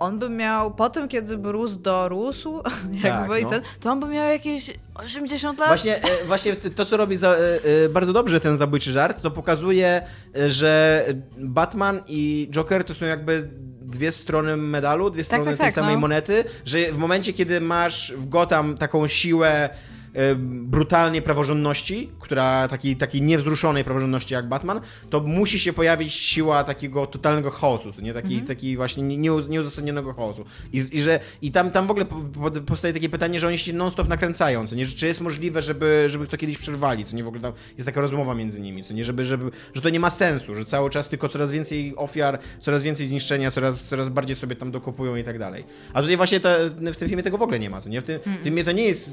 on by miał, po tym kiedy by rósł dorósł, jakby i no. ten, to on by miał jakieś 80 lat. Właśnie, e, właśnie to, co robi za, e, e, bardzo dobrze ten zabójczy żart, to pokazuje, że Batman i Joker to są jakby dwie strony medalu, dwie strony tak, tej tak, samej no. monety, że w momencie, kiedy masz w Gotham taką siłę brutalnej praworządności, która takiej, takiej niewzruszonej praworządności jak Batman, to musi się pojawić siła takiego totalnego chaosu, nie taki, Mhm. taki właśnie nie- nie- nieuzasadnionego chaosu. I, i, że, i tam, tam w ogóle po, po, powstaje takie pytanie, że oni się non-stop nakręcają, co nie, że czy jest możliwe, żeby, żeby to kiedyś przerwali, co nie, w ogóle tam jest taka rozmowa między nimi, co nie, żeby, żeby, że to nie ma sensu, że cały czas tylko coraz więcej ofiar, coraz więcej zniszczenia, coraz, coraz bardziej sobie tam dokupują i tak dalej. A tutaj właśnie to, w tym filmie tego w ogóle nie ma, co nie, w tym, w filmie to nie jest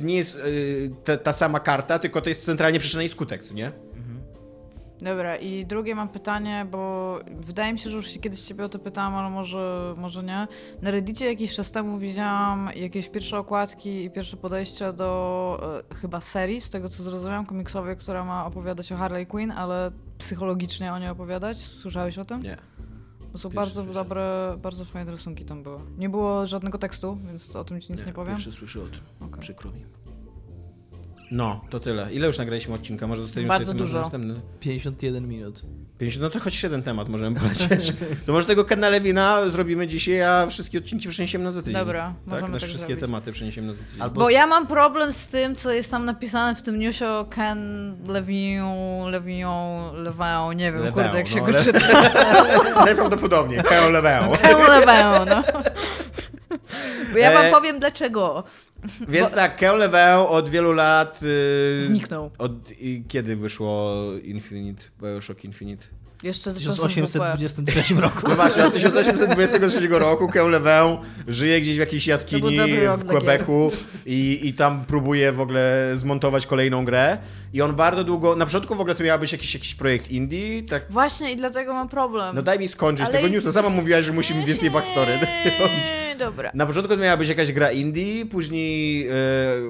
nie jest y, ta, ta sama karta, tylko to jest centralnie przyczyna i skutek, co nie? Dobra, i drugie mam pytanie, bo wydaje mi się, że już się kiedyś ciebie o to pytałam, ale może, może nie. Na Reddicie jakiś czas temu widziałam jakieś pierwsze okładki i pierwsze podejście do e, chyba serii, z tego co zrozumiałam, komiksowej, która ma opowiadać o Harley Quinn, ale psychologicznie o niej opowiadać. Słyszałeś o tym? Nie. Są pierwszy bardzo słyszę. dobre, bardzo fajne rysunki tam były. Nie było żadnego tekstu, więc o tym ci nic nie, powiem. Pierwszy słyszę o tym. Okej. Przykro mi. No, to tyle. Ile już nagraliśmy odcinka? Może zostawimy Bardzo sobie dużo. na następny? 51 minut. 50, no to choć jeden temat możemy polecieć. to może tego Kena Lewina zrobimy dzisiaj, a wszystkie odcinki przeniesiemy na za tydzień. Dobra, tak? możemy Nasze tak wszystkie zrobić. tematy przeniesiemy na za tydzień. Albo- Bo ja mam problem z tym, co jest tam napisane w tym newsie o Ken Levion, Levion, Levion, nie wiem, kurde, jak się no, go le- czyta. Najprawdopodobniej, Keo Lewę. Ken Levion, no. Bo ja wam E, powiem dlaczego. Więc tak, Keo Lewę od wielu lat... Yy, Zniknął. Od, i kiedy wyszło Infinite, Bioshock Infinite? Jeszcze W z czasów WP. 1823 roku. No właśnie, od 1823 roku Keo Lewę żyje gdzieś w jakiejś jaskini w Quebecu i, i tam próbuje w ogóle zmontować kolejną grę. I on bardzo długo, na początku w ogóle to miał być jakiś, jakiś projekt indie, tak Właśnie i dlatego mam problem. No daj mi skończyć Ale tego i- newsa. Sama mówiłaś, że musimy więcej backstory robić. Dobra. Na początku to miała być jakaś gra indie, później e,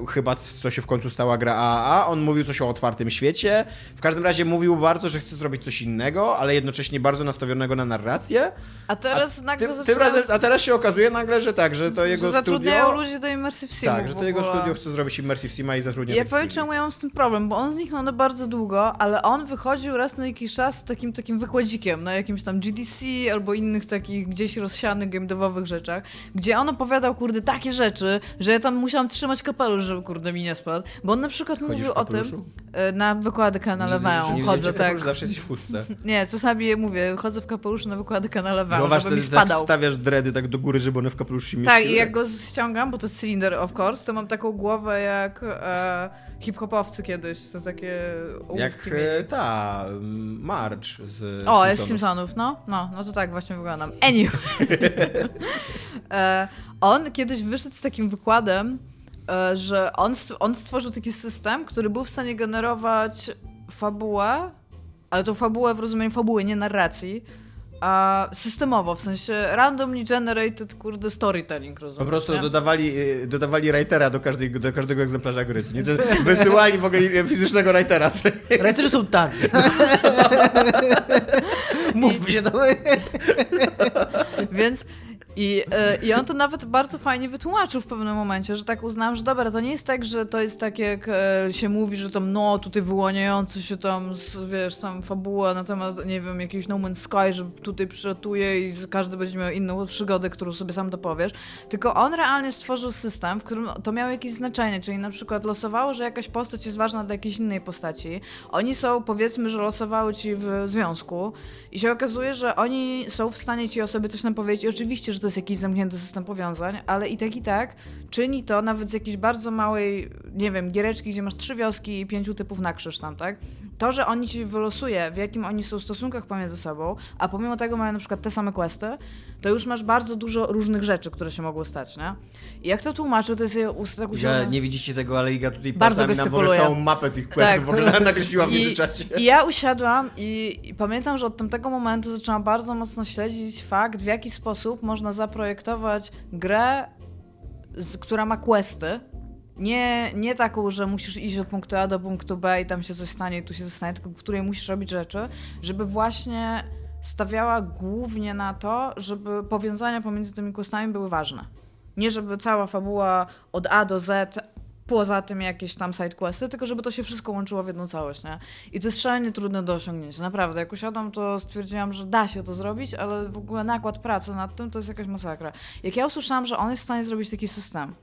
chyba to się w końcu stała gra AAA. On mówił coś o otwartym świecie. W każdym razie mówił bardzo, że chce zrobić coś innego, ale jednocześnie bardzo nastawionego na narrację. A teraz nagle Tym, tym razem, a teraz się okazuje nagle, że tak, że to jego że zatrudniają studio... ludzi do Immersive Simu Tak, że to jego studio chce zrobić Immersive Sima i zatrudnia Ja powiem, czemu ja mam z tym problem, bo on zniknął na bardzo długo, ale on wychodził raz na jakiś czas z takim, takim wykładzikiem na jakimś tam GDC albo innych takich gdzieś rozsianych game devowych rzeczach, gdzie on opowiadał, kurde, takie rzeczy, że ja tam musiałam trzymać kapelusz, żeby, kurde, mi nie spadł, bo on na przykład Chodzisz mówił o tym, e, na wykłady kanale nie chodzę tak. Zawsze jesteś w chustce. Nie, czasami mówię, chodzę w kapeluszu na wykłady Zauważ, żeby mi tak spadał. stawiasz dredy tak do góry, żeby one w kapeluszu się Tak, mieściły. i jak go ściągam, bo to jest cylinder of course, to mam taką głowę jak e, hip-hopowcy kiedyś, to takie Jak e, ta Marge z O, jest Simpsonów, no, no, no to tak właśnie wyglądam. Anyway. e, on kiedyś wyszedł z takim wykładem, e, że on, on stworzył taki system, który był w stanie generować fabułę, ale tą fabułę w rozumieniu fabuły, nie narracji, a systemowo, w sensie randomly generated, kurde, storytelling, Po rozumiem. prostu nie? dodawali, e, dodawali writera do, każdej, do każdego egzemplarza gry. Nie? Wysyłali w ogóle fizycznego writera. Writerzy są tak. Mówmy się to. Więc i, e, I on to nawet bardzo fajnie wytłumaczył w pewnym momencie, że tak uznałam, że dobra, to nie jest tak, że to jest tak jak e, się mówi, że tam no tutaj wyłaniający się tam, z, wiesz, tam fabuła na temat, nie wiem, jakiegoś No Man's Sky, że tutaj przylatuje i każdy będzie miał inną przygodę, którą sobie sam dopowiesz. Tylko on realnie stworzył system, w którym to miało jakieś znaczenie, czyli na przykład losowało, że jakaś postać jest ważna dla jakiejś innej postaci. Oni są, powiedzmy, że losowały ci w związku i się okazuje, że oni są w stanie ci o sobie coś nam powiedzieć. I oczywiście, że to jest jakiś zamknięty system powiązań, ale i tak i tak czyni to nawet z jakiejś bardzo małej, nie wiem, giereczki, gdzie masz trzy wioski i pięciu typów na krzyż tam, tak? To, że oni ci wylosuje, w jakim oni są stosunkach pomiędzy sobą, a pomimo tego mają na przykład te same questy, to już masz bardzo dużo różnych rzeczy, które się mogą stać, nie? I jak to tłumaczył, to jest tak Że nie widzicie tego, ale Iga tutaj Bardzo gestykuluje. całą mapę tych questów Tak. w ogóle nakreśliła w międzyczasie. I ja usiadłam i, i pamiętam, że od tamtego momentu zaczęłam bardzo mocno śledzić fakt, w jaki sposób można zaprojektować grę, z, która ma questy. Nie, nie taką, że musisz iść od punktu A do punktu B i tam się coś stanie i tu się stanie, tylko w której musisz robić rzeczy, żeby właśnie stawiała głównie na to, żeby powiązania pomiędzy tymi questami były ważne. Nie żeby cała fabuła od A do Z, poza tym jakieś tam side questy, tylko żeby to się wszystko łączyło w jedną całość, nie? I to jest szalenie trudne do osiągnięcia, naprawdę. Jak usiadłam, to stwierdziłam, że da się to zrobić, ale w ogóle nakład pracy nad tym to jest jakaś masakra. Jak ja usłyszałam, że on jest w stanie zrobić taki system,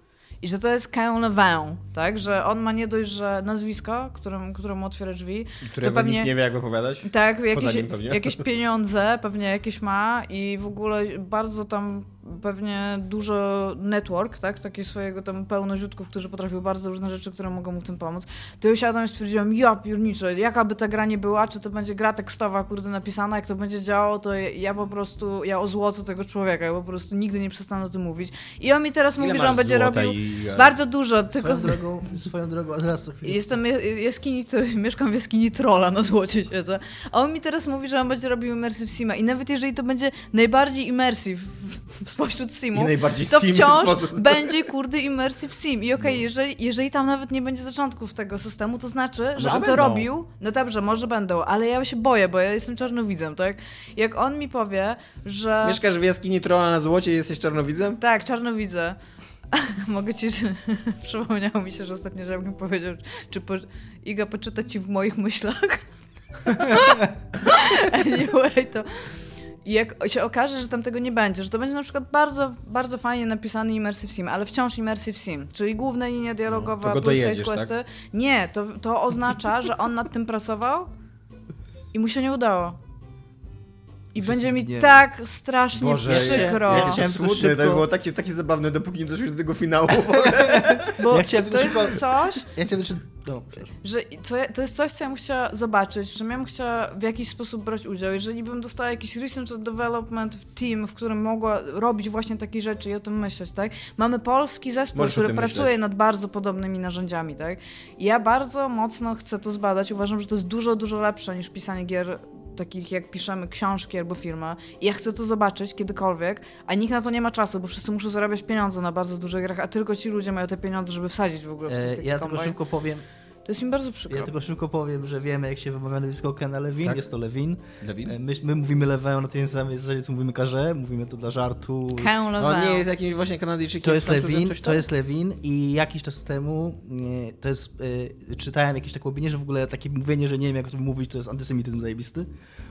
i że to jest Cain Levin, tak? Że on ma nie dość, że nazwisko, którym, któremu otwiera drzwi, Którego to pewnie- nikt nie wie, jak wypowiadać. tak, jakieś, jakieś pieniądze pewnie jakieś ma i w ogóle bardzo tam pewnie dużo network, tak, takich swojego tam pełno ziutków, którzy potrafią bardzo różne rzeczy, które mogą mu w tym pomóc. To ja usiadłam i stwierdziłam, ja pierniczę, jaka by ta gra nie była, czy to będzie gra tekstowa, kurde, napisana, jak to będzie działało, to ja, ja po prostu, ja ozłocę tego człowieka, ja po prostu nigdy nie przestanę o tym mówić. I on mi teraz Ile mówi, że on będzie robił i- bardzo dużo, tylko... Swoją drogą, swoją drogą, a zaraz. Jestem je- jaskini, mieszkam w jaskini trolla na złocie siedzę. A on mi teraz mówi, że on będzie robił immersive sima. I nawet jeżeli to będzie najbardziej immersive w- spośród simów, to sim wciąż sposób. będzie kurde immersive sim. I No. okej, jeżeli, jeżeli tam nawet nie będzie zaczątków tego systemu, to znaczy, że Może on to będą. robił. No dobrze, może będą, ale ja się boję, bo ja jestem czarnowidzem, tak? Jak on mi powie, że... Mieszkasz w jaskini trolla na złocie i jesteś czarnowidzem? Tak, czarnowidzę. Mogę ci... Przypomniało mi się, że ostatnio żebym powiedział, czy po... Iga poczyta ci w moich myślach. anyway, to... I jak się okaże, że tam tego nie będzie, że to będzie na przykład bardzo, bardzo fajnie napisany immersive sim, ale wciąż immersive sim, czyli główna linia dialogowa No, to go plus side questy. tak? Nie, to, to oznacza, że on nad tym pracował i mu się nie udało. I Wszyscy będzie mi tak strasznie Boże, przykro. jakie to Chciałem tylko smutne, to szybko- było takie, takie zabawne, dopóki nie doszliśmy do tego finału. Bo Ja chciałem to tylko jest szybko- coś, Ja czy... No, że co ja, to jest coś, co ja bym chciała zobaczyć, że ja bym chciała w jakiś sposób brać udział. Jeżeli bym dostała jakiś research and development team, w którym mogła robić właśnie takie rzeczy i o tym myśleć, tak? Mamy polski zespół, Możesz który pracuje myśleć. nad bardzo podobnymi narzędziami, tak? I ja bardzo mocno chcę to zbadać. Uważam, że to jest dużo, dużo lepsze niż pisanie gier takich jak piszemy książki albo filmy. I ja chcę to zobaczyć kiedykolwiek, a nikt na to nie ma czasu, bo wszyscy muszą zarabiać pieniądze na bardzo dużych grach, a tylko ci ludzie mają te pieniądze, żeby wsadzić w ogóle w coś E, ja tylko szybko powiem, To jest mi bardzo przykro. ja tylko szybko powiem, że wiemy jak się wymawia nazwisko Kena Lewin, Tak. jest to Lewin. Lewin? E, My, my mówimy Lewin na tej samej zasadzie, co mówimy Karze, mówimy to dla żartu. Ken On Levin. nie jest jakimś właśnie Kanadyjczykiem. To jest Lewin, to jest Lewin i jakiś czas temu nie, to jest, y, czytałem jakieś taką opinię, że w ogóle takie mówienie, że nie wiem jak to mówić, to jest antysemityzm zajebisty,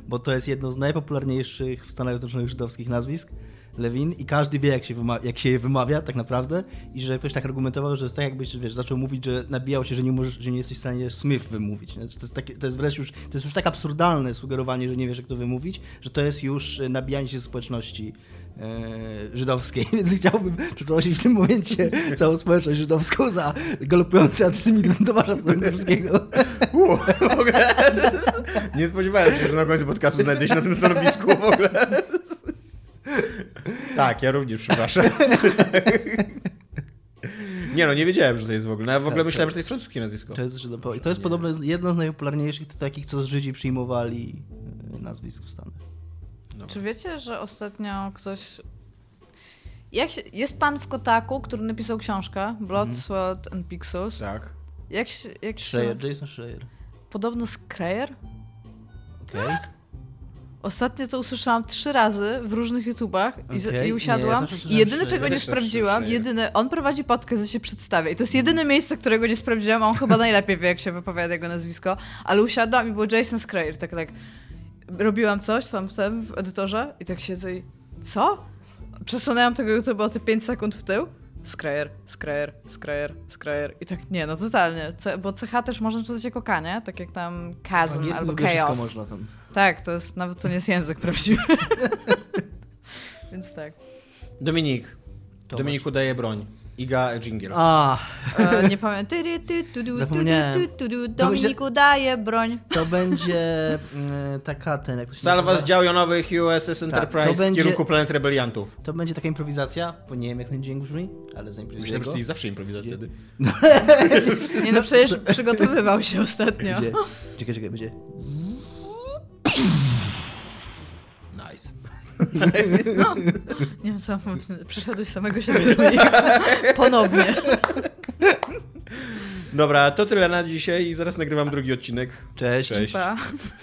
bo to jest jedno z najpopularniejszych w Stanach Zjednoczonych żydowskich nazwisk, Lewin i każdy wie jak się, jak się je wymawia tak naprawdę i że ktoś tak argumentował, że jest tak jakbyś wiesz, zaczął mówić, że nabijał się, że nie, możesz, że nie jesteś w stanie Smith wymówić. To, jest takie, to jest wreszcie już, to jest już tak absurdalne sugerowanie, że nie wiesz jak to wymówić, że to jest już y, nabijanie się społeczności e, żydowskiej, więc chciałbym przeprosić w tym momencie całą społeczność żydowską za galopujący antysemityzm Tomasza Wstęgowskiego. Nie spodziewałem się, że na końcu podcastu znajdę się na tym stanowisku w ogóle. Tak, ja również przepraszam. Nie no, nie wiedziałem, że to jest w ogóle. No, Ja w ogóle Tak, myślałem, tak. że to jest francuskie nazwisko. To jest, I to jest podobno jedno z najpopularniejszych takich, co Żydzi przyjmowali e, nazwisk w Stanach. Czy wiecie, że ostatnio ktoś. Jak się... Jest pan w Kotaku, który napisał książkę Blood, Sweat and Pixels. Tak. Jak się. Jak się... Schreier, Jason Schreier. Podobno Scrayer? Okej. Ostatnio to usłyszałam trzy razy w różnych YouTubach i, Okej, i usiadłam. nie, ja I jedyne, czego nie zawsze sprawdziłam, jedyne, on prowadzi podcast, że się przedstawia. I to jest jedyne miejsce, którego nie sprawdziłam, a on chyba najlepiej wie, jak się wypowiada jego nazwisko. Ale usiadłam i był Jason Schreier, tak jak robiłam coś tam w tym, w edytorze i tak siedzę i co? Przesunęłam tego YouTube'a o te 5 sekund w tył. Schreier, Schreier, Schreier, Schreier. I tak nie, no totalnie. C- bo CH też można czytać jako K, nie? Tak jak tam Chasm albo Chaos. można tam. Tak, to jest nawet to nie jest język prawdziwy. Więc tak. Dominik. Tomasz. Dominiku daje broń. Iga Jingle. A, E, nie pamiętam. Ty, ty, ty, Zapomniałem. tu, tu, tu, tu, To będzie- Dominiku daje broń. to będzie mm, taka ten, jak to się Salwa z dział jonowych USS Enterprise to w będzie- kierunku planet rebeliantów. To będzie taka improwizacja, bo nie wiem jak ten dźwięk brzmi, ale zaimprowizuję Myślałem, że to jest zawsze improwizacja. Nie no, przecież przygotowywał się ostatnio. Będzie, czekaj, czekaj, będzie. Nice. Nie wiem co, przyszedłeś samego siebie. Ponownie. Dobra, to tyle na dzisiaj i zaraz nagrywam drugi odcinek. Cześć. Cześć. Pa.